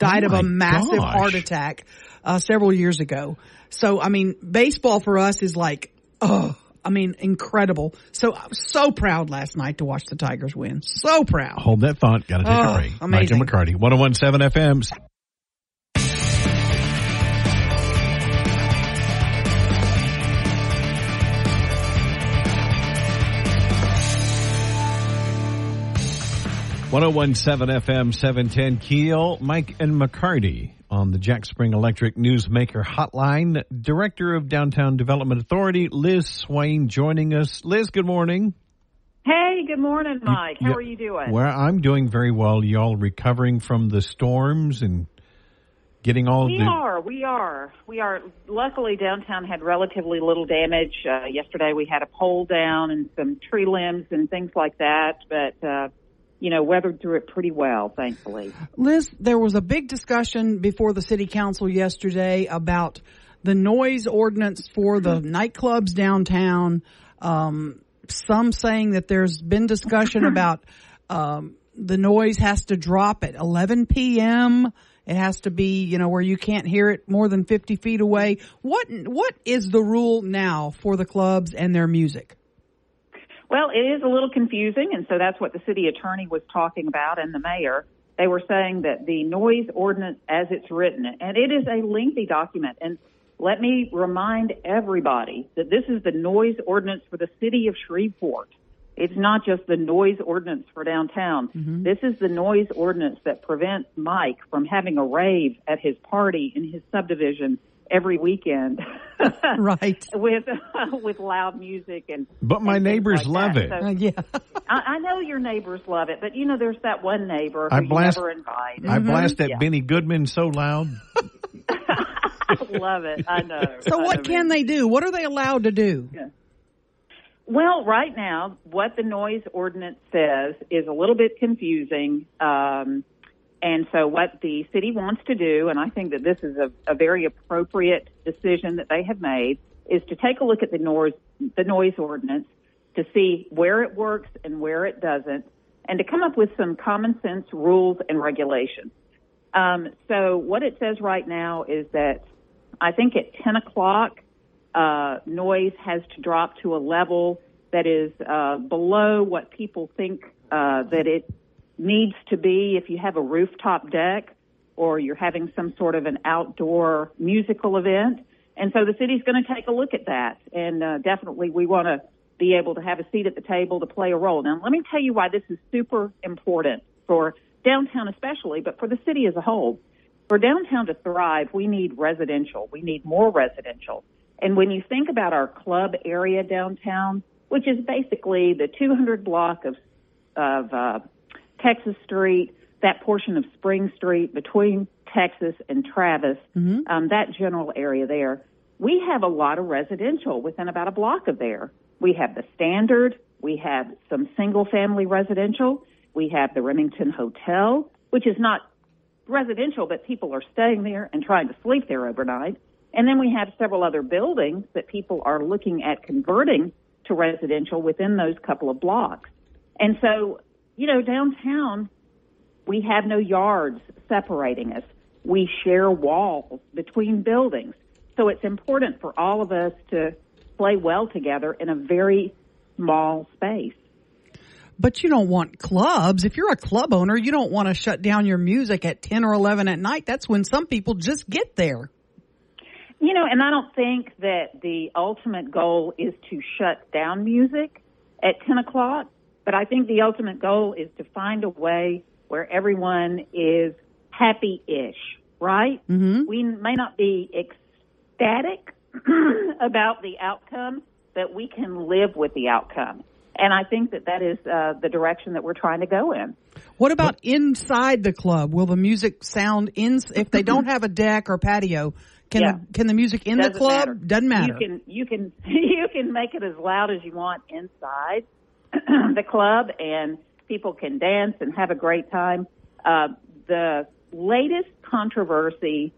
Died Oh of a massive gosh. heart attack uh, several years ago. So I mean, baseball for us is like, oh, I mean, incredible. So I was so proud last night to watch the Tigers win. So proud. Hold that thought. Got to take Oh, a break. Mike amazing. and McCarty. 1017 FM. One zero one seven FM oh seven ten Keel Mike and McCarty on the Jack Spring Electric Newsmaker Hotline. Director of Downtown Development Authority Liz Swaine joining us. Liz, good morning. Hey, good morning, Mike. How are you doing? Well, I'm doing very well. Y'all recovering from the storms and getting all we the. are. We are. We are. Luckily, downtown had relatively little damage. Uh, yesterday, we had a pole down and some tree limbs and things like that, but uh, you know, weathered through it pretty well, thankfully. Liz, there was a big discussion before the city council yesterday about the noise ordinance for the nightclubs downtown. Um, some saying that there's been discussion <laughs> about um, the noise has to drop at 11 p.m. It has to be, you know, where you can't hear it more than 50 feet away. What what is the rule now for the clubs and their music? Well, it is a little confusing, and so that's what the city attorney was talking about and the mayor. They were saying that the noise ordinance as it's written, and it is a lengthy document, and let me remind everybody that this is the noise ordinance for the city of Shreveport. It's not just the noise ordinance for downtown. Mm-hmm. This is the noise ordinance that prevents Mike from having a rave at his party in his subdivision every weekend. <laughs> Right. <laughs> with <laughs> with loud music and But my and neighbors like love that. it. So Uh, yeah. I, I know your neighbors love it, but you know there's that one neighbor who I blast- you never invite. I blast that Yeah. Benny Goodman so loud. I love it. I know. So I what know, can man. they do? What are they allowed to do? Well, right now, what the noise ordinance says is a little bit confusing. Um, and so, what the city wants to do, and I think that this is a, a very appropriate decision that they have made, is to take a look at the noise, the noise ordinance to see where it works and where it doesn't, and to come up with some common sense rules and regulations. Um, so, what it says right now is that I think at 10 o'clock, uh, noise has to drop to a level that is uh, below what people think uh, that it needs to be if you have a rooftop deck or you're having some sort of an outdoor musical event. And so the city's going to take a look at that. And uh, definitely we want to be able to have a seat at the table to play a role. Now, let me tell you why this is super important for downtown especially, but for the city as a whole. For downtown to thrive, we need residential. We need more residential. And when you think about our club area downtown, which is basically the 200 block of of uh, Texas Street, that portion of Spring Street between Texas and Travis, mm-hmm. um, that general area there. We have a lot of residential within about a block of there. We have the Standard, we have some single family residential, we have the Remington Hotel, which is not residential, but people are staying there and trying to sleep there overnight. And then we have several other buildings that people are looking at converting to residential within those couple of blocks. And so, you know, downtown, we have no yards separating us. We share walls between buildings. So it's important for all of us to play well together in a very small space. But you don't want clubs. If you're a club owner, you don't want to shut down your music at 10 or 11 at night. That's when some people just get there. You know, and I don't think that the ultimate goal is to shut down music at 10 o'clock, but I think the ultimate goal is to find a way where everyone is happy ish, right? Mm-hmm. We may not be ecstatic <clears throat> about the outcome, but we can live with the outcome. And I think that that is uh, the direction that we're trying to go in. What about inside the club? Will the music sound in if they don't have a deck or patio? Can yeah. the, can the music in Doesn't the club matter. doesn't matter? You can you can <laughs> you can make it as loud as you want inside <clears throat> the club, and people can dance and have a great time. Uh, the latest controversy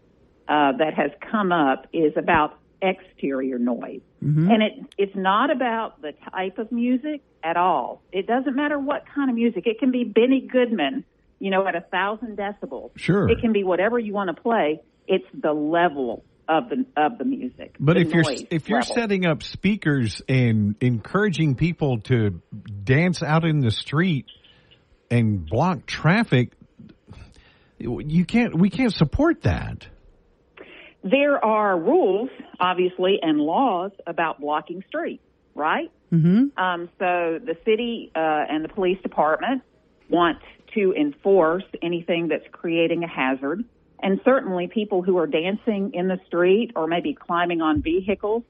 uh, that has come up is about exterior noise, mm-hmm. and it it's not about the type of music at all. It doesn't matter what kind of music. It can be Benny Goodman, you know, at a thousand decibels. Sure, it can be whatever you want to play it's the level of the of the music. But if you're if you're level. setting up speakers and encouraging people to dance out in the street and block traffic, you can't. We can't support that. There are rules, obviously, and laws about blocking streets, right? Mm-hmm. Um, so the city uh, and the police department want to enforce anything that's creating a hazard. And certainly people who are dancing in the street or maybe climbing on vehicles,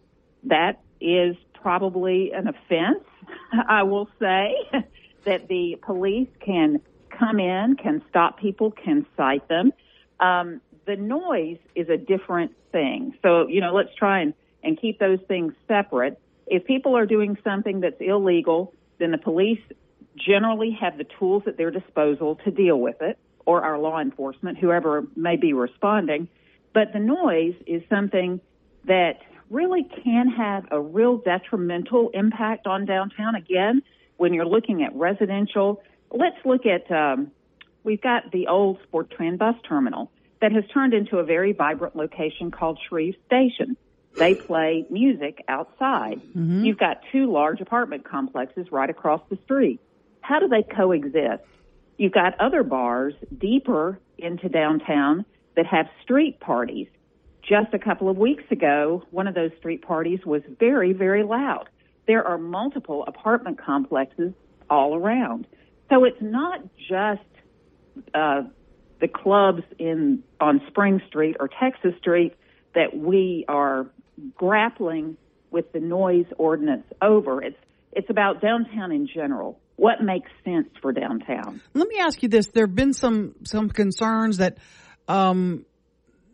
that is probably an offense. <laughs> I will say <laughs> that the police can come in, can stop people, can cite them. Um, the noise is a different thing. So, you know, let's try and, and keep those things separate. If people are doing something that's illegal, then the police generally have the tools at their disposal to deal with it or our law enforcement, whoever may be responding. But the noise is something that really can have a real detrimental impact on downtown. Again, when you're looking at residential, let's look at, um, we've got the old Sportran bus terminal that has turned into a very vibrant location called Shreve Station. They play music outside. Mm-hmm. You've got two large apartment complexes right across the street. How do they coexist? You've got other bars deeper into downtown that have street parties. Just a couple of weeks ago, one of those street parties was very, very loud. There are multiple apartment complexes all around. So it's not just uh, the clubs in on Spring Street or Texas Street that we are grappling with the noise ordinance over. It's it's about downtown in general what makes sense for downtown. Let me ask you this: there have been some some concerns that um,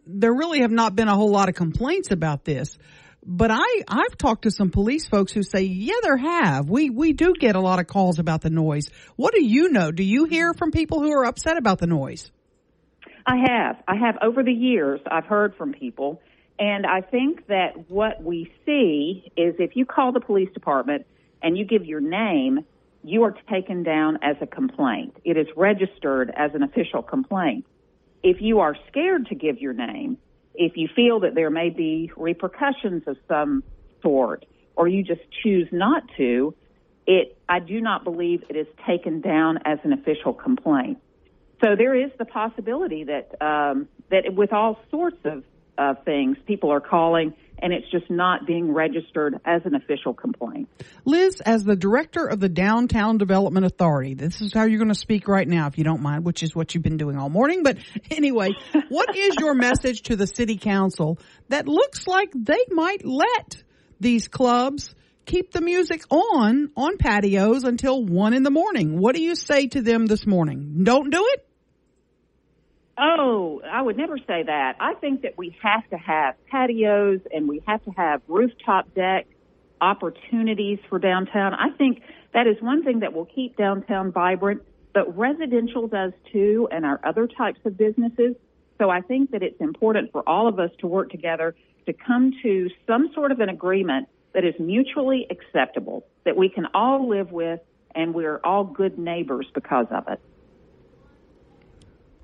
there really have not been a whole lot of complaints about this. But I I've talked to some police folks who say, yeah, there have. We we do get a lot of calls about the noise. What do you know? Do you hear from people who are upset about the noise? I have. I have over the years. I've heard from people, and I think that what we see is if you call the police department and you give your name, you are taken down as a complaint. It is registered as an official complaint. If you are scared to give your name, if you feel that there may be repercussions of some sort, or you just choose not to, it, I do not believe it is taken down as an official complaint. So there is the possibility that, um, that with all sorts of uh, things, people are calling and it's just not being registered as an official complaint. Liz, as the director of the Downtown Development Authority, this is how you're going to speak right now, if you don't mind, which is what you've been doing all morning. But anyway, <laughs> what is your message to the city council that looks like they might let these clubs keep the music on on patios until one in the morning. What do you say to them this morning? Don't do it? Oh, I would never say that. I think that we have to have patios and we have to have rooftop deck opportunities for downtown. I think that is one thing that will keep downtown vibrant, but residential does too and our other types of businesses. So I think that it's important for all of us to work together to come to some sort of an agreement that is mutually acceptable, that we can all live with, and we're all good neighbors because of it.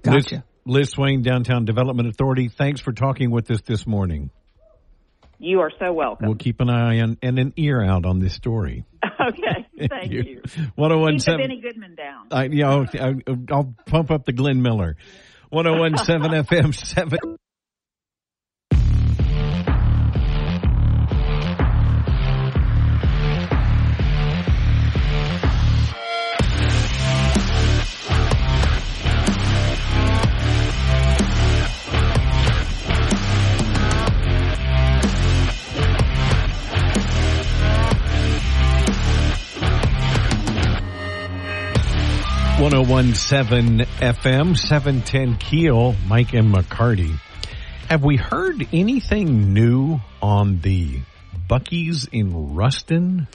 Gotcha. Liz, Swaine, Downtown Development Authority, thanks for talking with us this morning. You are so welcome. We'll keep an eye on and an ear out on this story. <laughs> Okay, <laughs> thank you. you. One hundred oh one seven. Benny Goodman down. I, yeah, I'll, I'll pump up the Glenn Miller. One hundred oh one seven FM seven. 1017 FM, 710 Keel, Mike and McCarty. Have we heard anything new on the Buc-ee's in Ruston?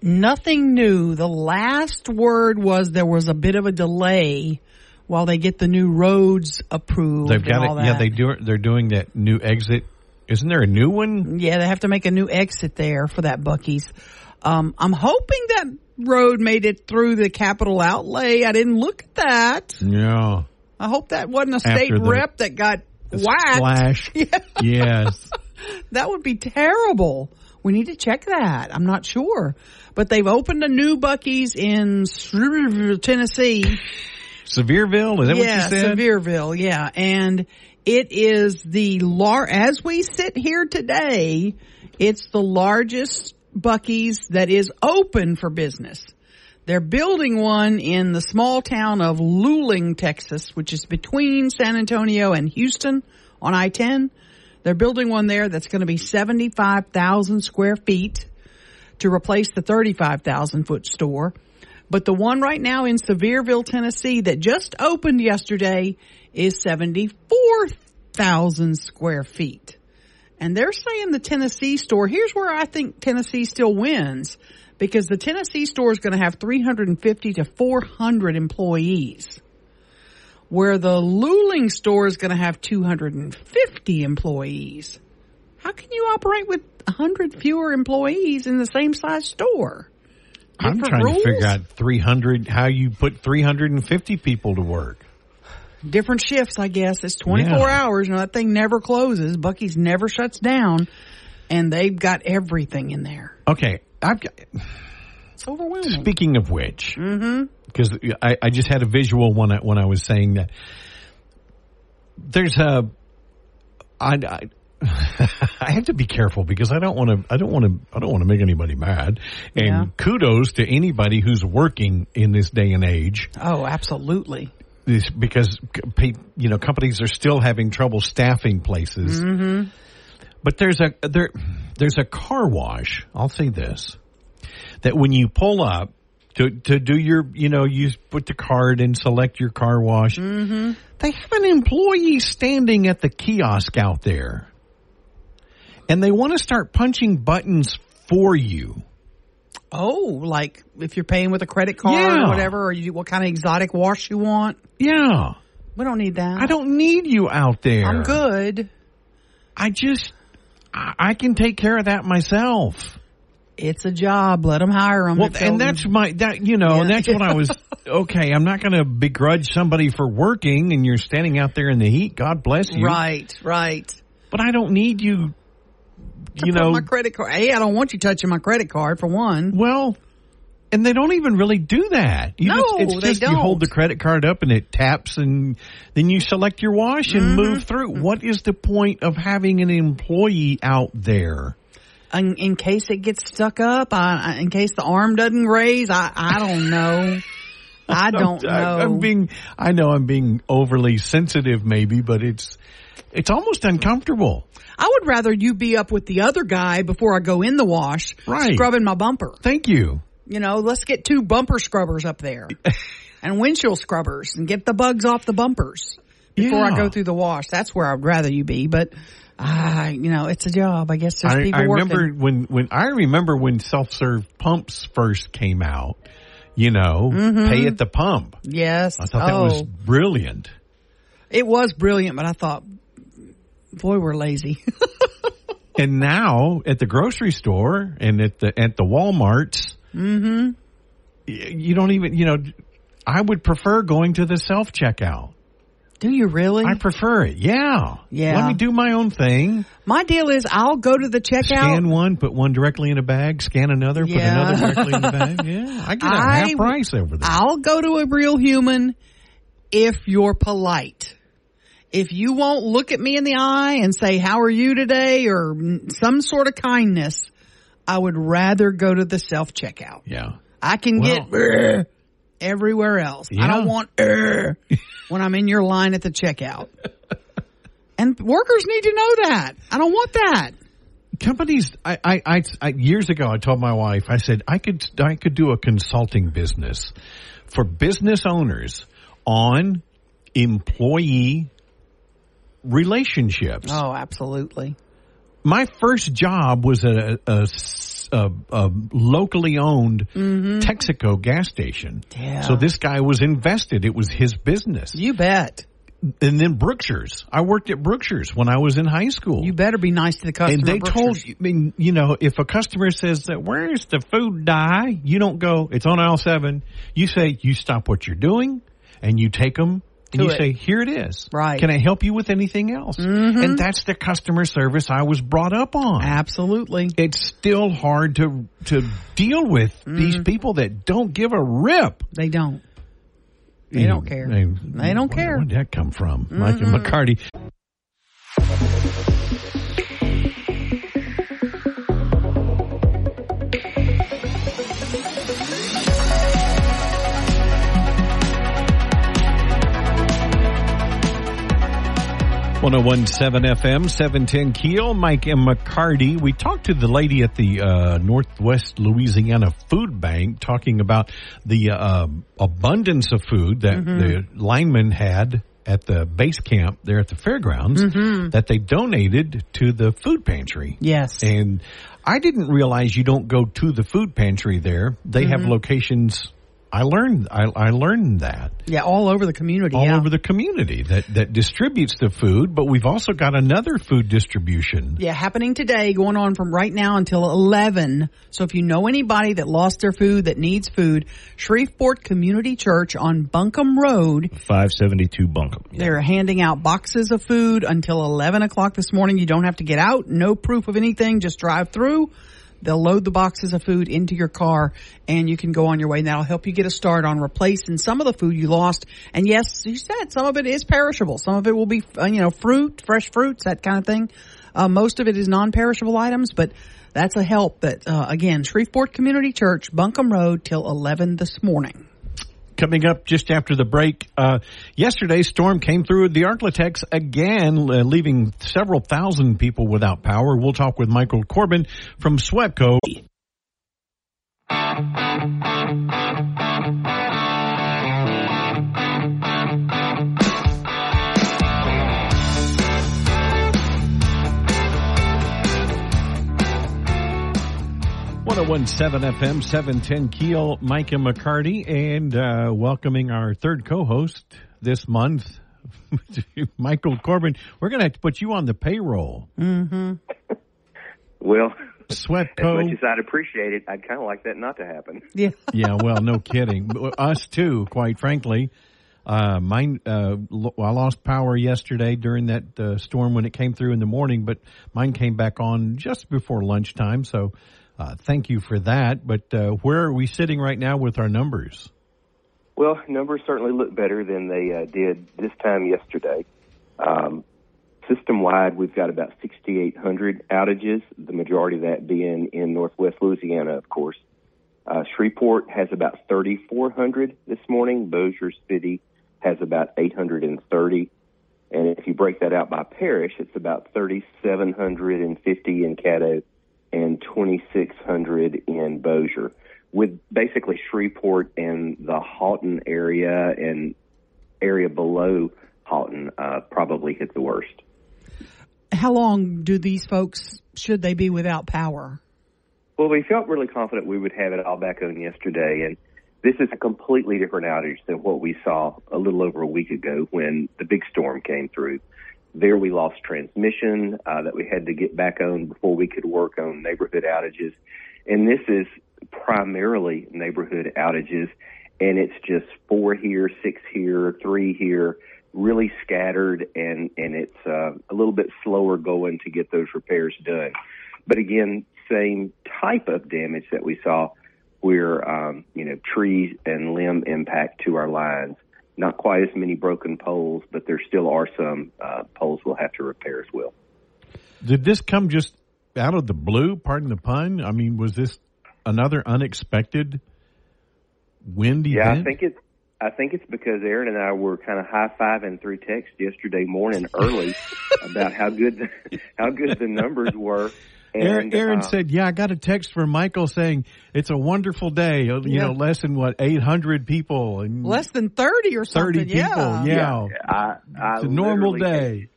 Nothing new. The last word was there was a bit of a delay while they get the new roads approved. They've got it. Yeah, they do. They're doing that new exit. Isn't there a new one? Yeah, they have to make a new exit there for that Buc-ee's. Um, I'm hoping that road made it through the capital outlay. I didn't look at that. Yeah. I hope that wasn't a state rep that got whacked. <laughs> Yeah. Yes. <laughs> that would be terrible. We need to check that. I'm not sure. But they've opened a new Buc-ee's in Tennessee. Sevierville? Is that yeah, what you said? Sevierville, yeah. And it is the lar, as we sit here today, it's the largest Buc-ee's that is open for business. They're building one in the small town of Luling, Texas, which is between San Antonio and Houston on I-10. They're building one there that's going to be 75,000 square feet to replace the 35,000 foot store. But the one right now in Sevierville, Tennessee that just opened yesterday is 74,000 square feet. And they're saying the Tennessee store, here's where I think Tennessee still wins because the Tennessee store is going to have 350 to 400 employees. Where the Luling store is going to have 250 employees. How can you operate with 100 fewer employees in the same size store? Different I'm trying rules? to figure out 300, how you put 350 people to work different shifts, I guess. It's 24 yeah. hours. You know, that thing never closes. Buc-ee's never shuts down. And they've got everything in there. Okay. I've got. It's overwhelming. Speaking of which, because mm-hmm. I, I just had a visual when I, when I was saying that there's a, I, I, <laughs> I have to be careful because I don't want to. I don't want to. I don't want to make anybody mad. And yeah. kudos to anybody who's working in this day and age. Oh, absolutely because you know companies are still having trouble staffing places. Mm-hmm. But there's a there there's a car wash. I'll say this that when you pull up to to do your you know you put the card and select your car wash, mm-hmm. they have an employee standing at the kiosk out there, and they want to start punching buttons for you. Oh, like if you're paying with a credit card yeah. or whatever, or you, what kind of exotic wash you want? Yeah. We don't need that. I don't need you out there. I'm good. I just, I, I can take care of that myself. It's a job. Let them hire them. Well, and that's my that you know, yeah. and that's what I was. <laughs> okay, I'm not going to begrudge somebody for working, and you're standing out there in the heat. God bless you. Right, right. But I don't need you you know, my credit card. Hey, I don't want you touching my credit card for one. Well, and they don't even really do that. You no, just, it's they just don't. you hold the credit card up and it taps, and then you select your wash and mm-hmm. move through. What is the point of having an employee out there? In, in case it gets stuck up, I, in case the arm doesn't raise, I, I don't know. <laughs> I don't know. I, am being, I know I'm being overly sensitive, maybe, but it's, it's almost uncomfortable. I would rather you be up with the other guy before I go in the wash, Right. scrubbing my bumper. Thank you. You know, let's get two bumper scrubbers up there <laughs> and windshield scrubbers and get the bugs off the bumpers before I go through the wash. That's where I'd rather you be, but ah, you know, it's a job. I guess there's I, people I working. remember when, when I remember when self-serve pumps first came out. You know, pay at the pump. Yes. I thought that oh, was brilliant. it was brilliant, but I thought, boy, we're lazy. <laughs> And now at the grocery store and at the at the WalMarts, Mm-hmm. you don't even you know. I would prefer going to the self checkout. Do you really? I prefer it. Yeah. Yeah. Let me do my own thing. My deal is I'll go to the checkout. Scan one, put one directly in a bag. Scan another, put another directly in the bag. <laughs> Yeah, I get a I- half price over there. I'll go to a real human if you're polite. If you won't look at me in the eye and say, how are you today? Or some sort of kindness, I would rather go to the self checkout. yeah. I can Well- get everywhere else. I don't want when I'm in your line at the checkout. <laughs> And workers need to know that. I don't want that. companies I, I, I, I years ago I told my wife I said I could I could do a consulting business for business owners on employee relationships. Oh, absolutely. My first job was at a locally owned Texaco gas station. Mm-hmm. Yeah. So this guy was invested. It was his business. You bet. and then Brookshire's. I worked at Brookshire's when I was in high school. You better be nice to the customer. and they told you, I mean, you know, if a customer says that, where's the food dye? You don't go, it's on aisle seven. You say, you stop what you're doing and you take them and you it. say, here it is. Right. Can I help you with anything else? And that's the customer service I was brought up on. Absolutely. It's still hard to, to deal with these Mm-hmm. people that don't give a rip. They don't. They don't care. They don't care. Where did that come from? Mike and McCarty. One zero one seven FM seven ten Keel. Mike and McCarty. We talked to the lady at the uh, Northwest Louisiana Food Bank, talking about the uh, abundance of food that the linemen had at the base camp there at the fairgrounds that they donated to the food pantry. Yes. And I didn't realize you don't go to the food pantry there. They have locations. I learned. I, I learned that Yeah, all over the community. all yeah. over the community that that distributes the food. But we've also got another food distribution. Yeah, happening today, going on from right now until 11. So if you know anybody that lost their food, that needs food, Shreveport Community Church on Buncombe Road, 572 Buncombe. they're handing out boxes of food until 11 o'clock this morning. You don't have to get out, no proof of anything, just drive through. They'll load the boxes of food into your car and you can go on your way. And that'll help you get a start on replacing some of the food you lost. And yes, you said some of it is perishable. Some of it will be, uh, you know, fruit, fresh fruits, that kind of thing. Uh, most of it is non-perishable items, but that's a help that, uh, again, Shreveport Community Church, Buncombe Road till 11 this morning. Coming up just after the break, uh, yesterday's storm came through the Arklatex again, uh, leaving several thousand people without power. We'll talk with Michael Corbin from SWEPCO. One zero one seven FM seven ten Keel, Mike and McCarty, and uh, welcoming our third co-host this month, <laughs> Michael Corbin. We're going to have to put you on the payroll. Mhm well, as SWEPCO. much as I'd appreciate it, I'd kind of like that not to happen. Yeah. <laughs> yeah, well, no kidding. But Us too, quite frankly. Uh, mine, uh, lo- I lost power yesterday during that uh, storm when it came through in the morning, but mine came back on just before lunchtime. So, uh, thank you for that. But uh, where are we sitting right now with our numbers? Well, numbers certainly look better than they uh, did this time yesterday. Um, system wide, we've got about 6,800 outages, the majority of that being in northwest Louisiana, of course. Uh, Shreveport has about 3,400 this morning. Bossier City has about 830. And if you break that out by parish, it's about 3,750 in Caddo and 2,600 in Bossier, with basically Shreveport and the Haughton area and area below Haughton uh, probably hit the worst. How long do these folks should they be without power? Well, we felt really confident we would have it all back on yesterday, and this is a completely different outage than what we saw a little over a week ago when the big storm came through. There we lost transmission uh, that we had to get back on before we could work on neighborhood outages. And this is primarily neighborhood outages, and it's just four here, six here, three here, really scattered, and, and it's uh, a little bit slower going to get those repairs done. But again, same type of damage that we saw where um, you know trees and limb impact to our lines. Not quite as many broken poles, but there still are some uh, poles we'll have to repair as well. Did this come just out of the blue? Pardon the pun. I mean, was this another unexpected wind yeah, event? I think it's. I think it's because Aaron and I were kind of high fiving through text yesterday morning early <laughs> about how good the, how good the numbers were. Aaron, And, Aaron uh, said, "Yeah, I got a text from Michael saying it's a wonderful day. You Yeah. know, less than what eight hundred people and Less than thirty or something. thirty people. Yeah. Yeah, I, I it's a normal day.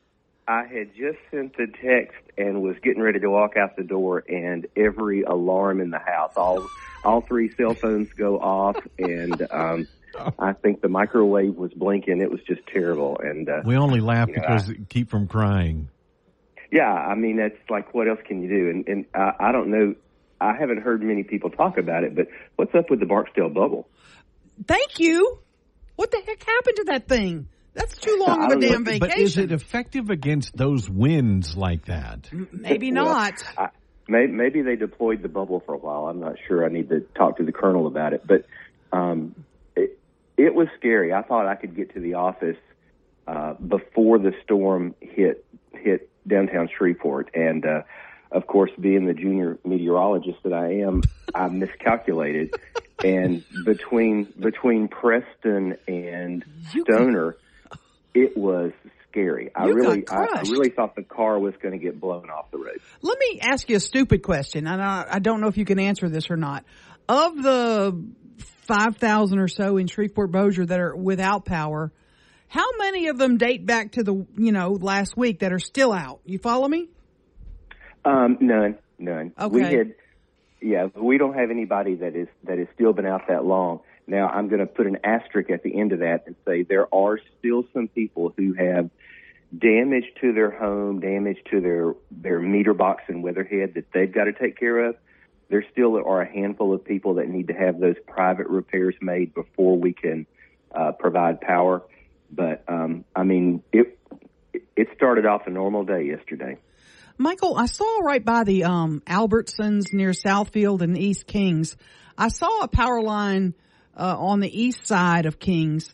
I had just sent the text and was getting ready to walk out the door, and every alarm in the house, all all three cell phones go off, and um, I think the microwave was blinking. It was just terrible, and uh, We only laugh You know, because keep from crying. Yeah, I mean that's like what else can you do? And and uh, I don't know. I haven't heard many people talk about it, but what's up with the Barksdale bubble? Thank you. What the heck happened to that thing? That's too long of a don't know, damn But is it effective against those winds like that? Maybe Well, not. I, may, maybe they deployed the bubble for a while. I'm not sure. I need to talk to the colonel about it. But um, it, it was scary. I thought I could get to the office uh, before the storm hit hit downtown Shreveport, and uh, of course, being the junior meteorologist that I am, <laughs> I miscalculated. and between between Preston and Stoner, it was scary. I You really, I, I really thought the car was going to get blown off the road. Let me ask you a stupid question, and I, I don't know if you can answer this or not. Of the five thousand or so in Shreveport Bossier that are without power, how many of them date back to the you know last week that are still out? You follow me? Um, none, none. We Okay. had, yeah, we don't have anybody that is that has still been out that long. Now, I'm going to put an asterisk at the end of that and say there are still some people who have damage to their home, damage to their their meter box and weatherhead that they've got to take care of. There still are a handful of people that need to have those private repairs made before we can uh, provide power. But um, I mean, it it started off a normal day yesterday. Michael, I saw right by the um, Albertsons near Southfield and East Kings. I saw a power line uh, on the east side of Kings,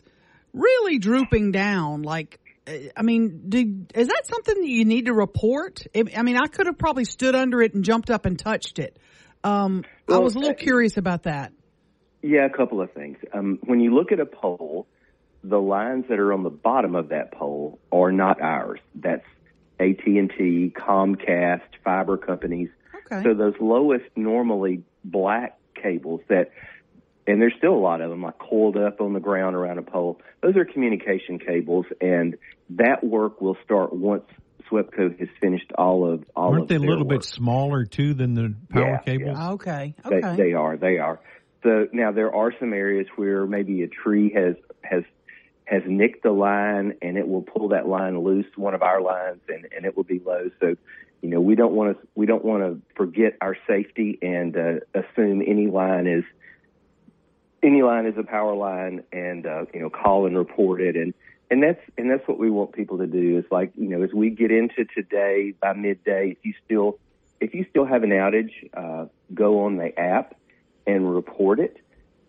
really drooping down. Like, uh, I mean, did, is that something that you need to report? I I mean, I could have probably stood under it and jumped up and touched it. Um, I was a little uh, curious about that. Yeah, a couple of things. Um, when you look at a pole, the lines that are on the bottom of that pole are not ours. That's AT and T, Comcast, fiber companies. Okay. So those lowest, normally black cables that, and there's still a lot of them, like coiled up on the ground around a pole. Those are communication cables, and that work will start once SWEPCO has finished all of all Aren't of they a little work. bit smaller too than the power Yeah, cables? Ah, okay. They, Okay. they are. They are. So now there are some areas where maybe a tree has has has nicked the line and it will pull that line loose, one of our lines, and and it will be low. So, you know, we don't want to we don't want to forget our safety and uh, assume any line is any line is a power line, and uh, you know, call and report it and. And that's and that's what we want people to do. Is like you know, as we get into today by midday, if you still if you still have an outage, uh, go on the app and report it,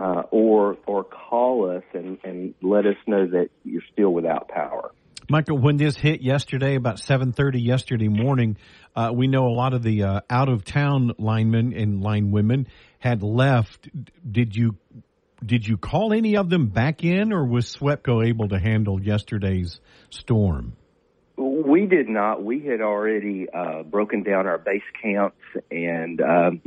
uh, or or call us and, and let us know that you're still without power. Michael, when this hit yesterday, about seven thirty yesterday morning, uh, we know a lot of the uh, out of town linemen and line women had left. Did you did you call any of them back in, or was SWEPCO able to handle yesterday's storm? We did not. We had already uh, broken down our base camps and um,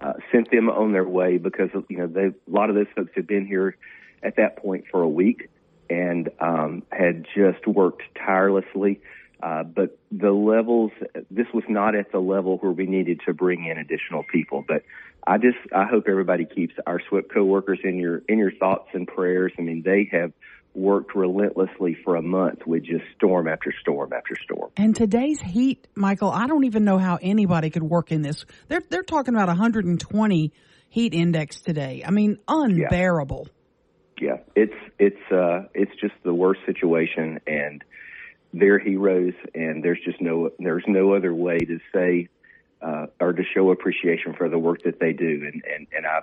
uh, sent them on their way because you know they, a lot of those folks had been here at that point for a week and um, had just worked tirelessly. Uh, but the levels, this was not at the level where we needed to bring in additional people. But I just, I hope everybody keeps our SWEPCO workers in your in your thoughts and prayers. I mean, they have worked relentlessly for a month with just storm after storm after storm. And today's heat, Michael, I don't even know how anybody could work in this. They're they're talking about 120 heat index today. I mean, unbearable. Yeah, yeah. it's it's uh it's just the worst situation and they're heroes, and there's just no there's no other way to say uh, or to show appreciation for the work that they do. And and and I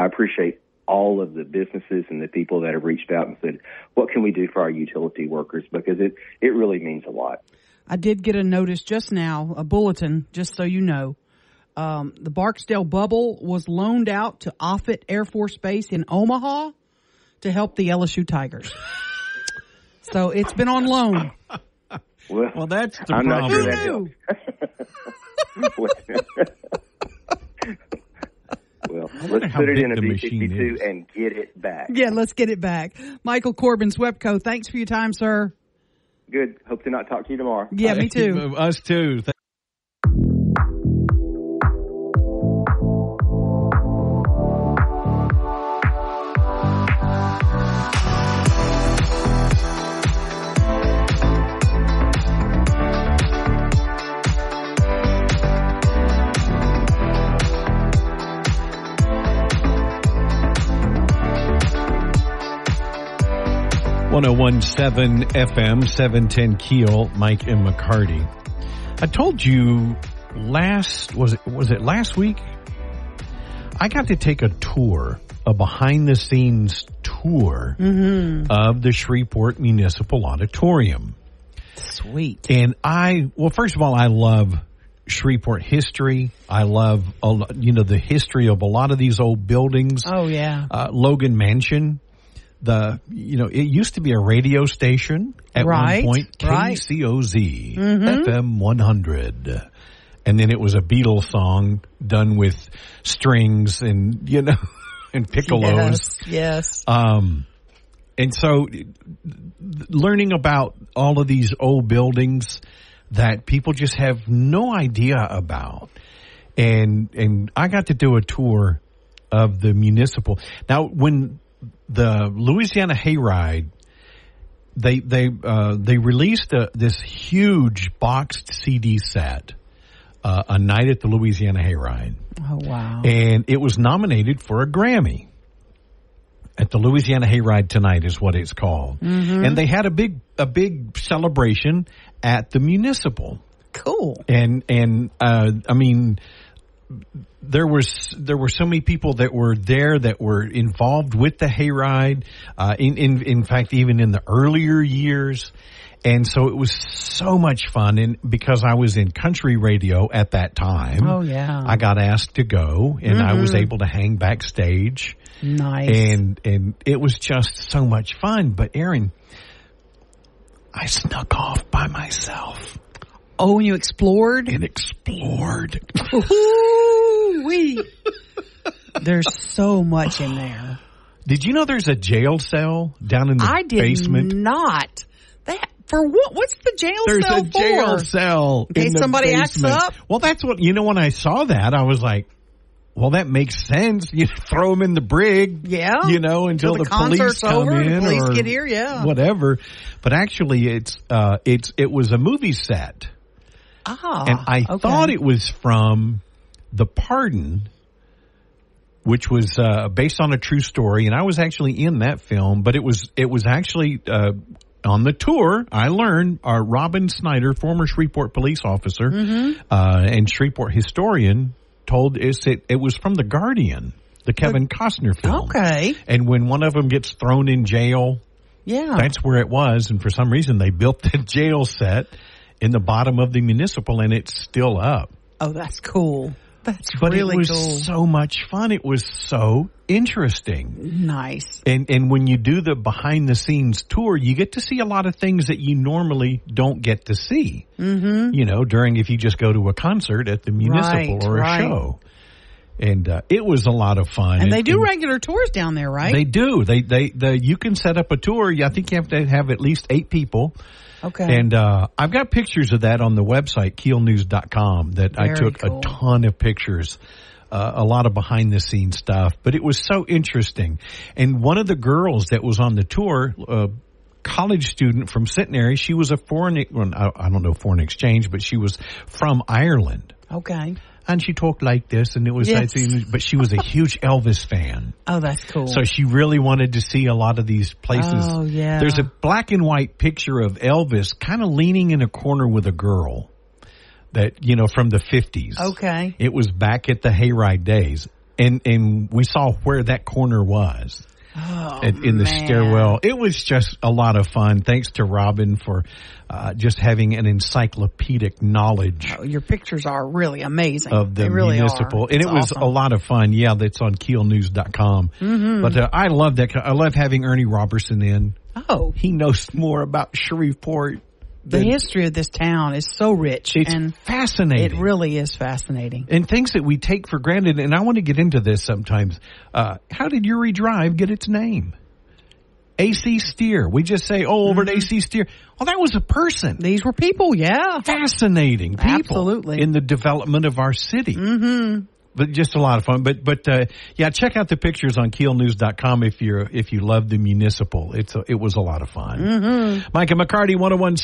I appreciate all of the businesses and the people that have reached out and said, what can we do for our utility workers? Because it it really means a lot. I did get a notice just now, a bulletin, just so you know. Um, the Barksdale bubble was loaned out to Offutt Air Force Base in Omaha to help the LSU Tigers. <laughs> So it's been on loan. Well, well that's the I'm problem. not sure that <laughs> well, let's put it in a B-52 and get it back. Yeah, let's get it back. Michael Corbin, SWEPCO, thanks for your time, sir. Good. Hope to not talk to you tomorrow. Yeah, me too. Us too. 1017 FM, 710 Keel, Mike and McCarty. I told you last, was it, was it last week? I got to take a tour, a behind the scenes tour mm-hmm. of the Shreveport Municipal Auditorium. Sweet. And I, well, first of all, I love Shreveport history. I love, you know, the history of a lot of these old buildings. Oh, yeah. Uh, Logan Mansion the you know it used to be a radio station at right, one point right. KCOZ mm-hmm. FM 100 and then it was a Beatles song done with strings and you know <laughs> and piccolos yes, yes. um and so learning about all of these old buildings that people just have no idea about and and I got to do a tour of the municipal now when the Louisiana Hayride, they they uh, they released a, this huge boxed CD set, uh, a night at the Louisiana Hayride. Oh wow! And it was nominated for a Grammy. At the Louisiana Hayride tonight is what it's called, mm-hmm. and they had a big a big celebration at the municipal. Cool. And and uh, I mean there was there were so many people that were there that were involved with the hayride. Uh, in in in fact, even in the earlier years, and so it was so much fun. And because I was in country radio at that time, oh yeah, I got asked to go, and mm-hmm. I was able to hang backstage. Nice, and and it was just so much fun. But Aaron, I snuck off by myself. Oh, and you explored? And explored. We. There's so much in there. Did you know there's a jail cell down in the I did basement? Not. That for what? What's the jail cell? for? there's a jail cell in case in somebody basement. acts up. Well, that's what you know. When I saw that, I was like, "Well, that makes sense. <laughs> You throw them in the brig, yeah. You know, until, the, the police come over, in police get here, yeah, whatever." But actually, it's uh, it's it was a movie set. Ah, and I okay. thought it was from The Pardon, which was uh, based on a true story, and I was actually in that film. But it was it was actually uh, on the tour. I learned uh, Robin Snyder, former Shreveport police officer mm-hmm. uh, and Shreveport historian, told us it it was from The Guardian, the Kevin Costner film. Okay, and when one of them gets thrown in jail Yeah. That's where it was. And for some reason, they <laughs> built the jail set in the bottom of the municipal and it's still up. Oh, that's cool. That's But really it was cool. so much fun. It was so interesting. nice. And and when you do the behind the scenes tour, you get to see a lot of things that you normally don't get to see. Mm-hmm. You know, during if you just go to a concert at the municipal Right, or a right. show. And uh, it was a lot of fun. And they do regular tours down there, right? They do. They they the you can set up a tour. I think you have to have at least eight people. Okay. And uh, I've got pictures of that on the website, keelnews.com, that I took cool. a ton of pictures, uh, a lot of behind the scenes stuff. But it was so interesting. And one of the girls that was on the tour, uh, college student from Centenary, she was a foreign, well, I don't know foreign exchange, but she was from Ireland. okay. And she talked like this, and it was, Yes. but she was a huge Elvis fan. <laughs> Oh, that's cool. So she really wanted to see a lot of these places. Oh, yeah. There's a black and white picture of Elvis kind of leaning in a corner with a girl that, you know, from the 50s. okay. It was back at the hayride days. And, and we saw where that corner was. Oh, at- in the man. stairwell. It was just a lot of fun. Thanks to Robin for uh, just having an encyclopedic knowledge Oh, your pictures are really amazing. of the really municipal. Are. And It's it was awesome. a lot of fun. Yeah, that's on keelnews.com. Mm-hmm. But uh, I love that. I love having Ernie Robertson in. Oh, He knows more about Shreveport. The history of this town is so rich, It's and fascinating. it really is fascinating. and things that we take for granted. And I want to get into this sometimes. Uh, how did Youree Drive get its name? AC Steere. We just say, oh, over at Mm-hmm. AC Steere. Well, that was a person. These were people, yeah. Fascinating people. Absolutely. In the development of our city. Mm-hmm. But just a lot of fun. But, but, uh, yeah, check out the pictures on keelnews.com if you're, if you love the municipal. It's, a, it was a lot of fun. Mm-hmm. Micah McCarty, 1017